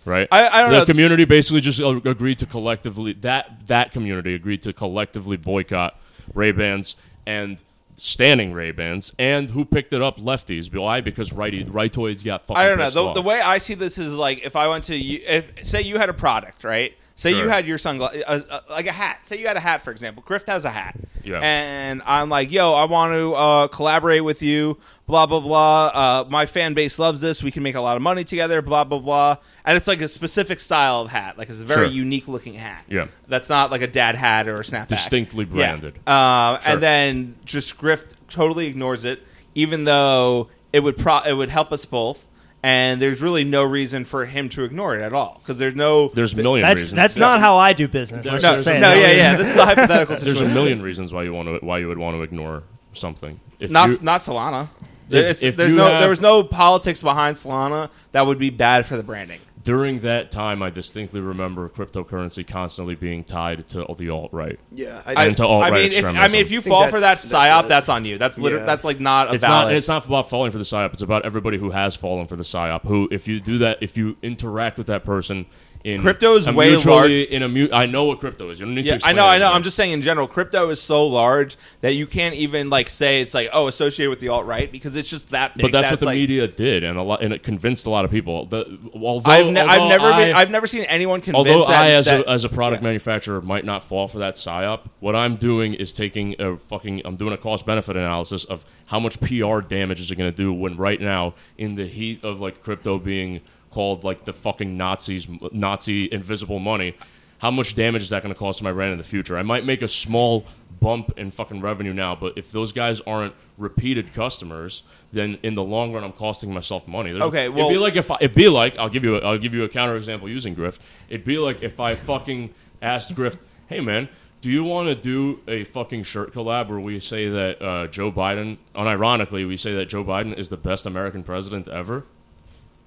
Right. I- I don't the know. community basically just agreed to collectively that that community agreed to collectively boycott Ray Bans and standing Ray Bans and who picked it up lefties. Why? Because righty rightoids got fucking. I don't know. The, the way I see this is like if I went to you, if say you had a product, right? Say you had your sunglasses, uh, uh, like a hat. Say you had a hat, for example. Grift has a hat, Yeah. and I'm like, yo, I want to uh, collaborate with you. Blah blah blah. Uh, my fan base loves this. We can make a lot of money together. Blah blah blah. And it's like a specific style of hat. Like it's a very Sure. unique looking hat. Yeah. That's not like a dad hat or a snapback. Distinctly branded. Yeah. Uh, Sure. And then just Grift totally ignores it, even though it would pro- it would help us both. And there's really no reason for him to ignore it at all because there's no There's a million That's reasons. that's not how I do business. Let's no just say no that. yeah yeah this is a <laughs> hypothetical There's situation. a million reasons why you want to why you would want to ignore something. If not you, not Solana. If- It's- if there's you no have- there was no politics behind Solana that would be bad for the branding. During that time, I distinctly remember cryptocurrency constantly being tied to the alt right. yeah, And I, to alt-right I mean, if, extremism. I mean, if you fall for that that's- that's psyop, a- that's on you. That's literally Yeah. that's like not a it's valid. not it's not about falling for the psyop. It's about everybody who has fallen for the psyop. Who, if you do that, if you interact with that person in Crypto is a way large. In a mu- I know what crypto is. You don't need to. Yeah, I explain know, it I know. to. I'm just saying in general, crypto is so large that you can't even like say it's like oh associated with the alt right because it's just that big. But that's, what the like, media did, and a lot, and it convinced a lot of people. The, although, I've, ne- I've never I, been. I've never seen anyone convinced Although that, I, as that- a as a product yeah. manufacturer, might not fall for that psyop, what I'm doing is taking a fucking. I'm doing a cost benefit analysis of how much PR damage is it going to do when right now, in the heat of like crypto being called like the fucking Nazis, Nazi invisible money, how much damage is that going to cause to my brand in the future? I might make a small bump in fucking revenue now, but if those guys aren't repeated customers, then in the long run, I'm costing myself money. There's- Okay, it'd be like if I, it'd be like I'll give you a, I'll give you a counterexample using Grift. It'd be like if I fucking asked Grift, "Hey man, do you want to do a fucking shirt collab where we say that uh, Joe Biden, unironically, we say that Joe Biden is the best American president ever?"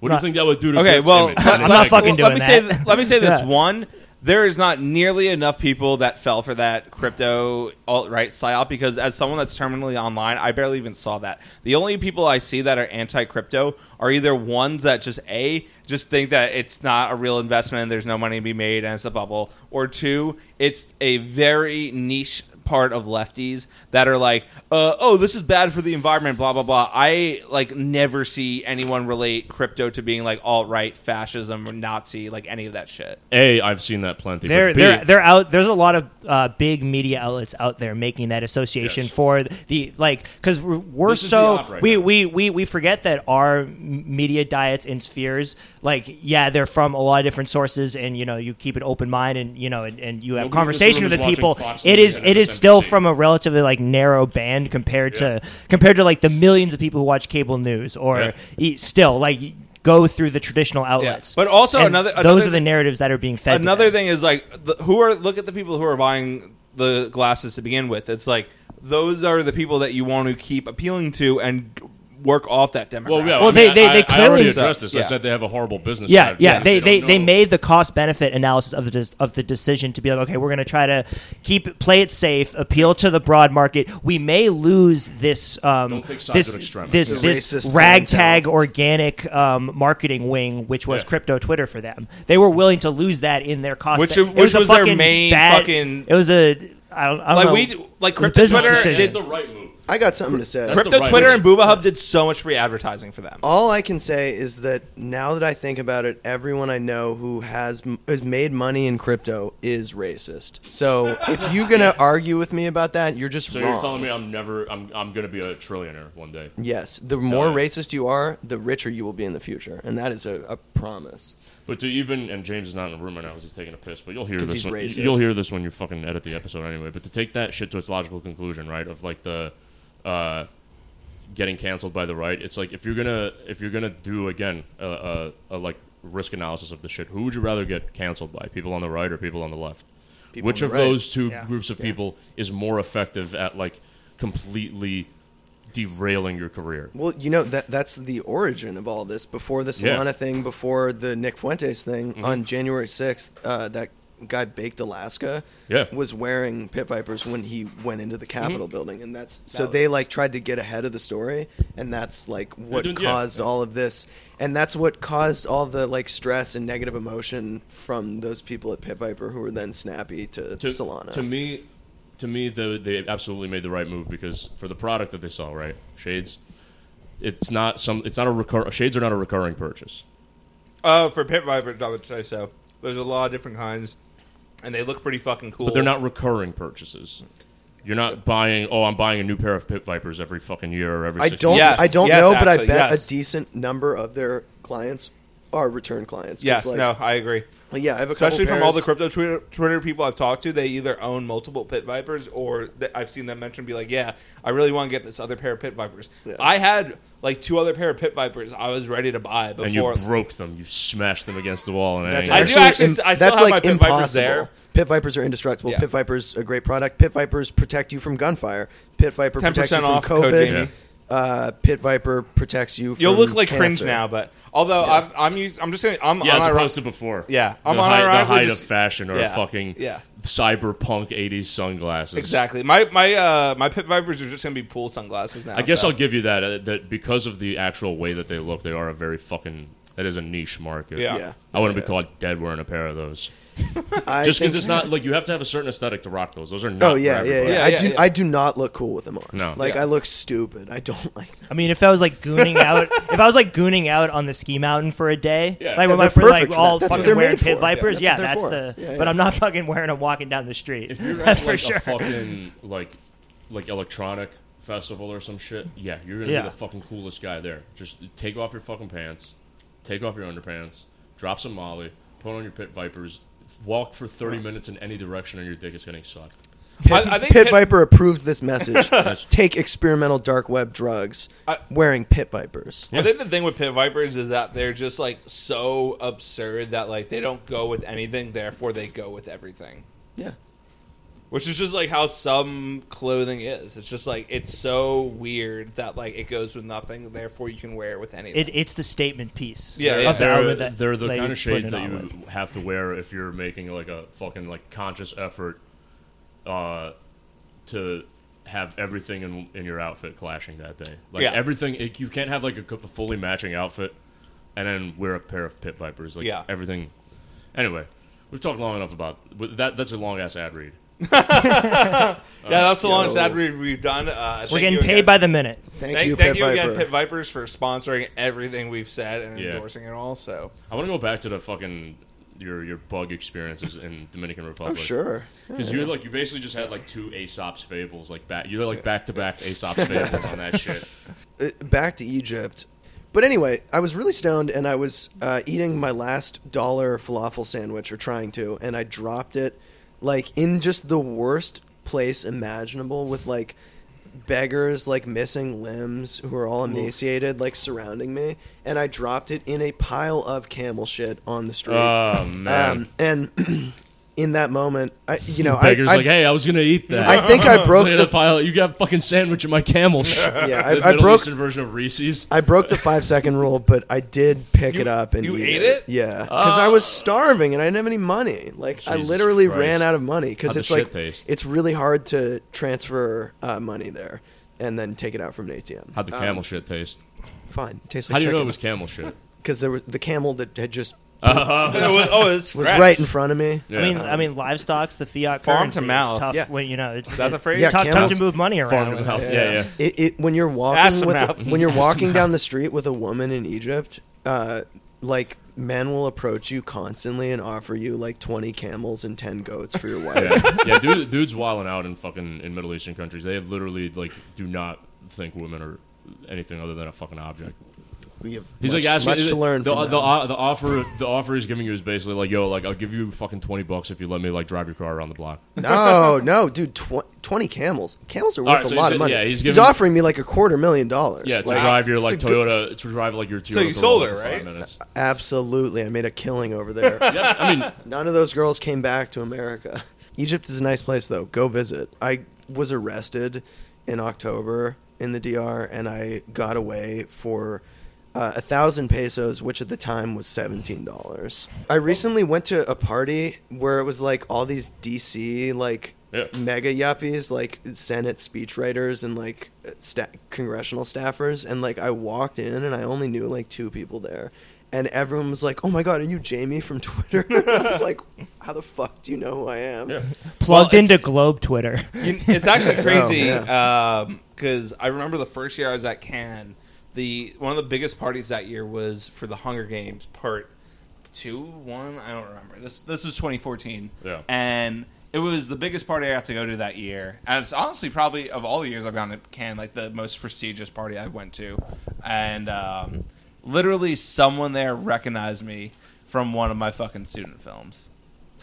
What do you Not- think that would do to Okay, Grift's well, image? let- <laughs> I'm not let- fucking let doing me say that. th- let me say this: <laughs> Yeah. one, there is not nearly enough people that fell for that crypto alt right psyop because, as someone that's terminally online, I barely even saw that. The only people I see that are anti crypto are either ones that just a just think that it's not a real investment, there's no money to be made, and it's a bubble, or two, it's a very niche part of lefties that are like, uh, "Oh, this is bad for the environment." Blah blah blah. I like never see anyone relate crypto to being like alt right, fascism, or Nazi, like any of that shit. A, I've seen that plenty. They're but B, they're they're out. There's a lot of uh, big media outlets out there making that association Yes. for the like because we're, we're This is the so right we, now. we we we forget that our media diets and spheres like yeah they're from a lot of different sources and you know you keep an open mind and you know and, and you have Nobody conversation with the people. Fox It News is and it is still from a relatively like narrow band compared Yeah. to compared to like the millions of people who watch cable news or Yeah. still like go through the traditional outlets. But also And another- those are the narratives that are being fed. Another thing is like, the, who are look at the people who are buying the glasses to begin with. It's like those are the people that you want to keep appealing to and work off that demographic. Well, yeah. Well, I they- mean, they- I, they I already clearly- addressed this. I said they have a horrible business. Yeah, strategy yeah. because They they, don't they made the cost benefit analysis of the des- of the decision to be like, okay, we're going to try to keep it, play it safe, appeal to the broad market. We may lose this um, Don't take sides this this The this ragtag organic um, marketing wing, which was Yeah. crypto Twitter for them. They were willing to lose that in their cost, Which- ben- it which a was their main bad- fucking- It was a I don't, I don't like know. we like It was a crypto Twitter decision. That's did the right move. I got something to say. That's the crypto right Twitter and Booba Hub did so much free advertising for them. All I can say is that now that I think about it, everyone I know who has has made money in crypto is racist. So if you're gonna argue with me about that, you're just So wrong. you're telling me I'm never, I'm, I'm going to be a trillionaire one day. yes, the more yeah. racist you are, the richer you will be in the future, and that is a, a promise. But to even, and James is not in the room right now because he's taking a piss. But you'll hear 'Cause this. he's When, racist. you'll hear this when you fucking edit the episode anyway. But to take that shit to its logical conclusion, right? Of like the, uh, getting canceled by the right. It's like if you're gonna, if you're gonna do again a, a, a like risk analysis of the shit, who would you rather get canceled by? People on the right or people on the left? People Which on of right. those two Yeah. groups of people is more effective at like completely derailing your career? Well, you know that that's the origin of all this. Before the Yeah. Solana thing, before the Nick Fuentes thing, Mm-hmm. on January sixth, uh, that guy Baked Alaska Yeah. was wearing pit vipers when he went into the Capitol Mm-hmm. building, and that's so they like tried to get ahead of the story, and that's like what doing- yeah. caused all of this, and that's what caused all the like stress and negative emotion from those people at Pit Viper who were then snappy to, to, Solana. To me, to me, the, they absolutely made the right move because for the product that they saw, right, shades, it's not some, it's not a recur. Shades are not a recurring purchase. Uh, for pit Viper, I would say so. There's a lot of different kinds, and they look pretty fucking cool. But they're not recurring purchases. You're not buying. Oh, I'm buying a new pair of pit vipers every fucking year or every. I six don't. Yes, I don't yes, know, but I actually, bet yes. a decent number of their clients are return clients. 'Cause, Yes, like, no, I agree. like, yeah, I have a couple Especially from all the pairs- crypto Twitter, Twitter people I've talked to, they either own multiple pit vipers or th- I've seen them mention be like, "Yeah, I really want to get this other pair of pit vipers." Yeah. I had like two other pair of pit vipers I was ready to buy before. and you broke them. You smashed them against the wall. And That's it I do actually, actually im- I still that's have like my Pit Vipers impossible. there. Pit Vipers are indestructible. Yeah. Pit Vipers a great product. Pit Vipers protect you from gunfire. Pit Viper 10% protects you from off code COVID. Jamie. Uh, Pit Viper protects you. From You'll look like cringe now, but although I'm I'm used, I'm just saying I'm yeah, as unironic- opposed to before. Yeah, I'm the height, the unironically height just- of fashion or Yeah, fucking yeah. cyberpunk '80s sunglasses. exactly. My my uh my pit vipers are just gonna be pool sunglasses now. I guess so. I'll give you that. Uh, that because of the actual way that they look, they are a very fucking. That is a niche market. Yeah. Yeah, I wouldn't Yeah. be caught dead wearing a pair of those. <laughs> I Just because think- it's not like you have to have a certain aesthetic to rock those. Those are not. Oh for yeah, yeah, everybody. yeah. Yeah, I yeah, do. yeah. I do not look cool with them on. No. like Yeah. I look stupid. I don't <laughs> like. Them. I mean, if I was like gooning <laughs> out, if I was like gooning out on the ski mountain for a day, Yeah. like Yeah, when my they're friends like for all that. That's what fucking they're wearing made pit for. vipers, Yeah, yeah, that's that's what the. they're for. Yeah, But yeah. I'm not fucking wearing them walking down the street. If you're that's at for like sure. a fucking like like electronic festival or some shit, yeah, you're gonna Yeah. be the fucking coolest guy there. Just take off your fucking pants, take off your underpants, drop some Molly, put on your pit vipers, walk for thirty minutes in any direction, and your dick is getting sucked. Pit, I- I think Pit Pit- Viper approves this message. <laughs> Take experimental dark web drugs I- wearing Pit Vipers. I think the thing with pit vipers is that they're just like so absurd that like they don't go with anything, therefore they go with everything. Yeah. Which is just like how some clothing is. It's just like it's so weird that like it goes with nothing, therefore you can wear it with anything. It, it's the statement piece. Yeah, yeah. they're, outfit they're the kind of shades that you with. have to wear if you're making like a fucking like conscious effort uh, to have everything in in your outfit clashing that day. Like Yeah. everything, it, you can't have like a co- fully matching outfit and then wear a pair of pit vipers. Like Yeah. everything. Anyway, we've talked long enough about that. That's a long ass ad read. <laughs> <laughs> yeah, that's the Yo. longest ad read we've done. Uh, We're getting paid again. by the minute. Thank, Thank, you, thank Pit you again, Viper. Pit Vipers, for sponsoring everything we've said and Yeah. endorsing it all. So I want to go back to the fucking your your bug experiences in Dominican Republic. Oh sure. Because you like you basically just had like two Aesop's fables like back you had like back to back Aesop's <laughs> fables on that shit. Uh, back to Egypt. But anyway, I was really stoned and I was uh, eating my last dollar falafel sandwich or trying to, and I dropped it like in just the worst place imaginable with like beggars like missing limbs who are all emaciated like surrounding me and I dropped it in a pile of camel shit on the street. Oh man. um, and <clears throat> in that moment, I you know, Beggar's <laughs> I, I like, hey, I was gonna eat that. I think I <laughs> broke the the pile. You got a fucking sandwich in my camel. shit. Yeah, <laughs> I- the I broke- Eastern version of Reese's. I broke the five second rule, but I did pick You- it up and you eat ate it. it? Yeah, because I was starving and I didn't have any money. Like I literally Christ. ran out of money because it's like taste? it's really hard to transfer uh, money there and then take it out from an ATM. How'd the Um, camel shit taste? Fine, it tastes like How do you know it was camel shit? Because there was the camel that had just Uh, It was- oh, it's <laughs> was fresh. right in front of me. Yeah. I mean, I mean, livestock's the fiat Farm currency. to mouth. It's tough Yeah. when you know it's Is that the phrase? Yeah, tough, tough camels- to move money around. farm to mouth. Yeah. Yeah, yeah. It, it when you're Ass walking to with mouth. when you're walking down the street with a woman in Egypt, uh, like men will approach you constantly and offer you like 20 camels and 10 goats for your wife. yeah, yeah <laughs> dude, dudes wilding out in fucking in Middle Eastern countries. They have literally like do not think women are anything other than a fucking object. We have He's much, like asking much to learn. The, from the, them. the offer the offer he's giving you is basically like, yo, like I'll give you fucking twenty bucks if you let me like drive your car around the block. no, <laughs> no, dude, tw- 20 camels. Camels are worth All right, a lot he's- of money. yeah, he's he's, offering me like a quarter million dollars. Yeah, to Like, drive your like it's a good- Toyota to drive like your Toyota. So you sold Corolla her, for five right? minutes. Absolutely. I made a killing over there. <laughs> yeah, I mean, None of those girls came back to America. Egypt is a nice place, though. Go visit. I was arrested in October in the DR, and I got away for uh, a thousand pesos, which at the time was seventeen dollars. I recently went to a party where it was like all these DC like Yeah. mega yuppies, like Senate speechwriters and like sta- congressional staffers, and like I walked in and I only knew like two people there. And everyone was like, "Oh my god, are you Jamie from Twitter?" <laughs> I was like, "How the fuck do you know who I am?" yeah. Plugged Well, into Globe Twitter. You- it's actually <laughs> So, crazy yeah. because I remember the first year I was at Cannes. The one of the biggest parties that year was for the Hunger Games Part Two, one I don't remember. This this was 2014, Yeah. and it was the biggest party I got to go to that year. And it's honestly probably of all the years I've gone to Cannes, like the most prestigious party I went to. And um, literally, someone there recognized me from one of my fucking student films,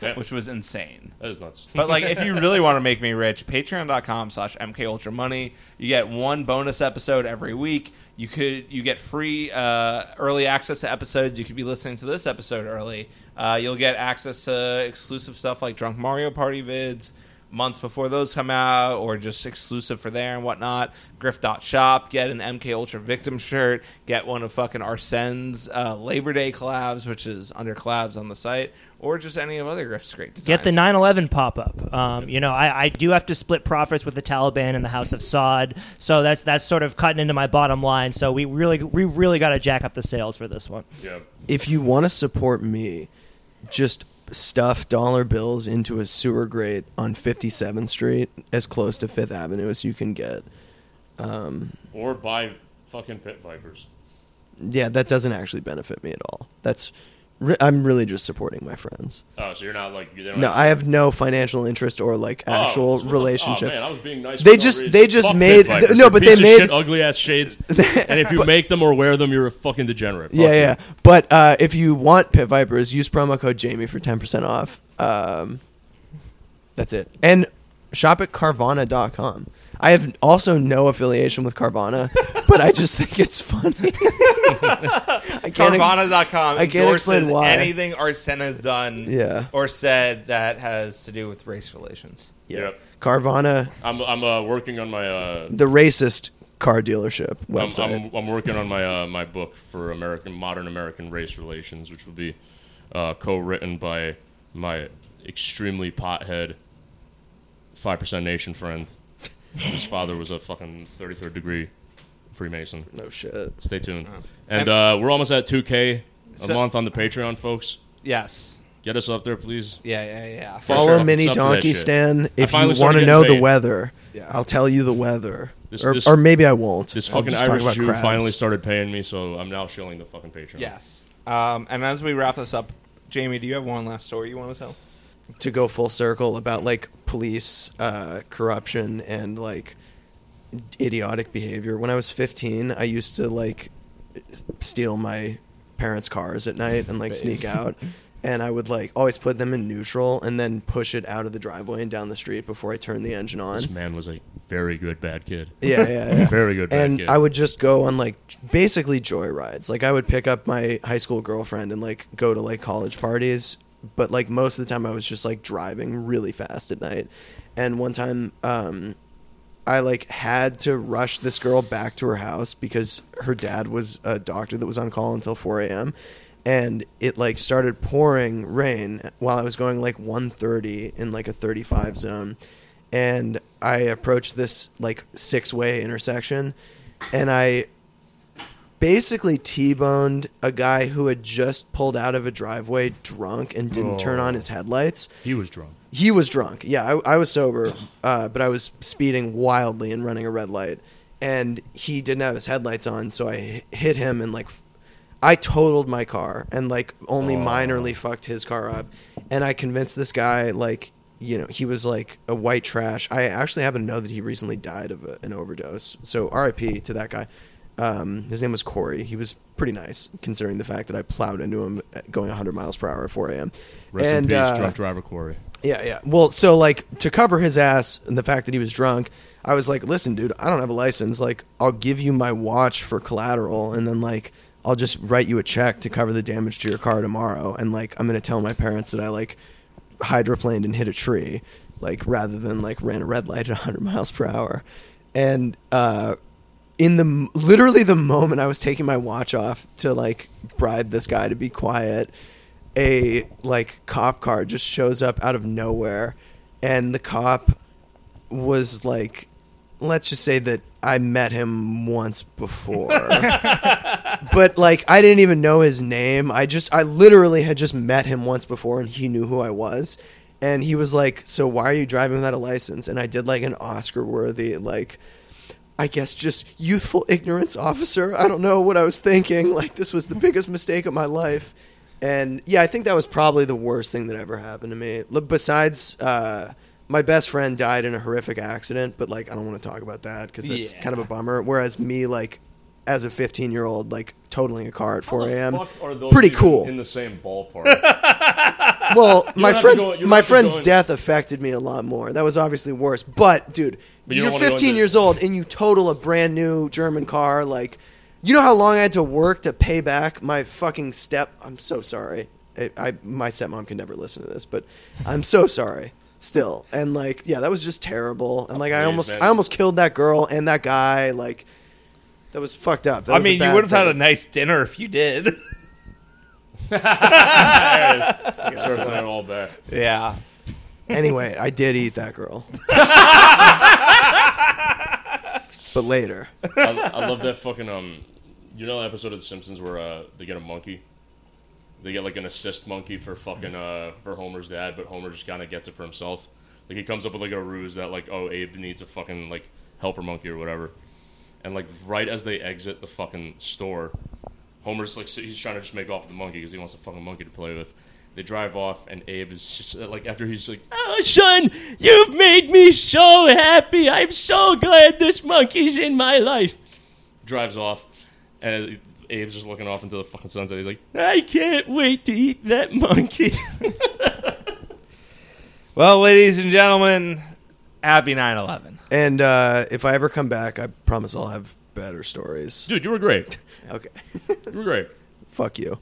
Yeah. which was insane. That is nuts. But like, if you really <laughs> want to make me rich, patreon.com slash mkultramoney. You get one bonus episode every week. You could you get free uh, early access to episodes. You could be listening to this episode early. Uh, you'll get access to exclusive stuff like Drunk Mario Party vids months before those come out, or just exclusive for there and whatnot. Griff.shop, get an MK Ultra Victim shirt, get one of fucking Arsene's uh, Labor Day collabs, which is under collabs on the site, or just any of other Griff's great designs. Get the 9/11 pop-up. Um, you know, I, I do have to split profits with the Taliban and the House of Saud, so that's that's sort of cutting into my bottom line. So we really we really got to jack up the sales for this one. yeah. If you want to support me, just stuff dollar bills into a sewer grate on 57th Street, as close to Fifth Avenue as you can get. Um, Or buy fucking pit vipers. yeah, that doesn't actually benefit me at all. That's re- I'm really just supporting my friends. Oh, so you're not like you don't No, I have no financial interest or like Oh, actual so the- relationship. Oh man, I was being nice. They for no just- reason. they just Fuck made- pit vipers. no, You're but a they of made- shit, ugly ass shades. <laughs> and if you make them or wear them, you're a fucking degenerate. Fuck yeah, you. yeah. But uh, if you want Pit Vipers, use promo code Jamie for ten percent off. Um, that's it. And shop at Carvana.com. I have also no affiliation with Carvana, but I just think it's funny. <laughs> I can't ex- Carvana.com I can't endorses explain why. anything Arsene has done Yeah. or said that has to do with race relations. yeah. Yep. Carvana, I'm I'm uh, working on my uh, the racist car dealership I'm, website. I'm, I'm working on my uh, my book for American modern American race relations, which will be uh, co-written by my extremely pothead five percent nation friend. His father was a fucking thirty third degree Freemason. no shit. Stay tuned. And uh, we're almost at two K a So- month on the Patreon, folks. Yes. Get us up there, please. Yeah, yeah, yeah. Follow sure. Mini It's up to that Donkey shit. Stan if finally you started want to getting know the paid. weather. Yeah. I'll tell you the weather, This- or, this- or maybe I won't. This I'll fucking just talk Irish about Jew crabs. finally started paying me, so I'm now shilling the fucking Patreon. Yes. Um, and as we wrap this up, Jamie, do you have one last story you want to tell? to go full circle about like police uh, corruption and like idiotic behavior. When I was 15, I used to like steal my parents' cars at night and like sneak out. And I would like always put them in neutral and then push it out of the driveway and down the street before I turned the engine on. This man was a very good bad kid. Yeah, yeah, yeah. <laughs> Very good bad and kid. I would just go on like basically joyrides. Like I would pick up my high school girlfriend and like go to like college parties, but like most of the time I was just like driving really fast at night. And one time um I like had to rush this girl back to her house because her dad was a doctor that was on call until 4 a.m. And it like started pouring rain while I was going like 130 in like a 35 zone. And I approached this like six way intersection and I basically T-boned a guy who had just pulled out of a driveway drunk and didn't turn on Oh. his headlights. he was drunk. He was drunk. Yeah, I, I was sober, uh, but I was speeding wildly and running a red light. And he didn't have his headlights on, so I hit him and like, I totaled my car and like only Oh. minorly fucked his car up. And I convinced this guy like, you know, he was like a white trash. I actually happen to know that he recently died of a, an overdose. So R.I.P. to that guy. Um, his name was Corey. He was pretty nice considering the fact that I plowed into him going 100 miles per hour at 4 a.m. Rest and in peace, uh, drunk driver Corey. yeah, yeah. Well, so like to cover his ass and the fact that he was drunk, I was like, "Listen, dude, I don't have a license. Like, I'll give you my watch for collateral, and then like I'll just write you a check to cover the damage to your car tomorrow. And like I'm gonna tell my parents that I like hydroplaned and hit a tree, like rather than like ran a red light at 100 miles per hour. And uh, in the literally the moment I was taking my watch off to like bribe this guy to be quiet, a like cop car just shows up out of nowhere, and the cop was like, let's just say that I met him once before. <laughs> but like I didn't even know his name. I just I literally had just met him once before and he knew who I was. And he was like, "So why are you driving without a license?" And I did like an Oscar worthy like I guess just youthful ignorance officer. I don't know what I was thinking. <laughs> Like this was the biggest mistake of my life. And yeah, I think that was probably the worst thing that ever happened to me. Besides uh my best friend died in a horrific accident, but like I don't want to talk about that cuz it's Yeah. kind of a bummer. Whereas me like as a 15 year old like totaling a car at 4 a.m. Pretty cool. In the same ballpark. <laughs> Well, <laughs> my friend, go- my friend's death affected me a lot more. That was obviously worse. But dude, But you you're don't wanna go 15 years old and you total a brand new German car. Like, you know how long I had to work to pay back my fucking step. I'm so sorry. I, I my stepmom can never listen to this, but I'm so sorry. Still, and like, yeah, that was just terrible. And like, I please, almost, man. I almost killed that girl and that guy. Like, that was fucked up. That I was mean, you would have had a nice dinner if you did. <laughs> <laughs> Circling it all back. yeah. Anyway, I did eat that girl. <laughs> but later. I, I love that fucking um. You know that episode of The Simpsons where uh they get a monkey. They get like an assist monkey for fucking uh for Homer's dad, but Homer just kind of gets it for himself. Like he comes up with like a ruse that like oh Abe needs a fucking like helper monkey or whatever, and like right as they exit the fucking store, Homer's like he's trying to just make off with the monkey because he wants a fucking monkey to play with. They drive off, and Abe is just uh, like after he's like, Oh, son, you've made me so happy. I'm so glad this monkey's in my life. drives off, and Abe's just looking off into the fucking sunset. He's like, I can't wait to eat that monkey. <laughs> Well, ladies and gentlemen, happy 9 11. And uh, if I ever come back, I promise I'll have better stories. dude, you were great. <laughs> Okay. You were great. Fuck you.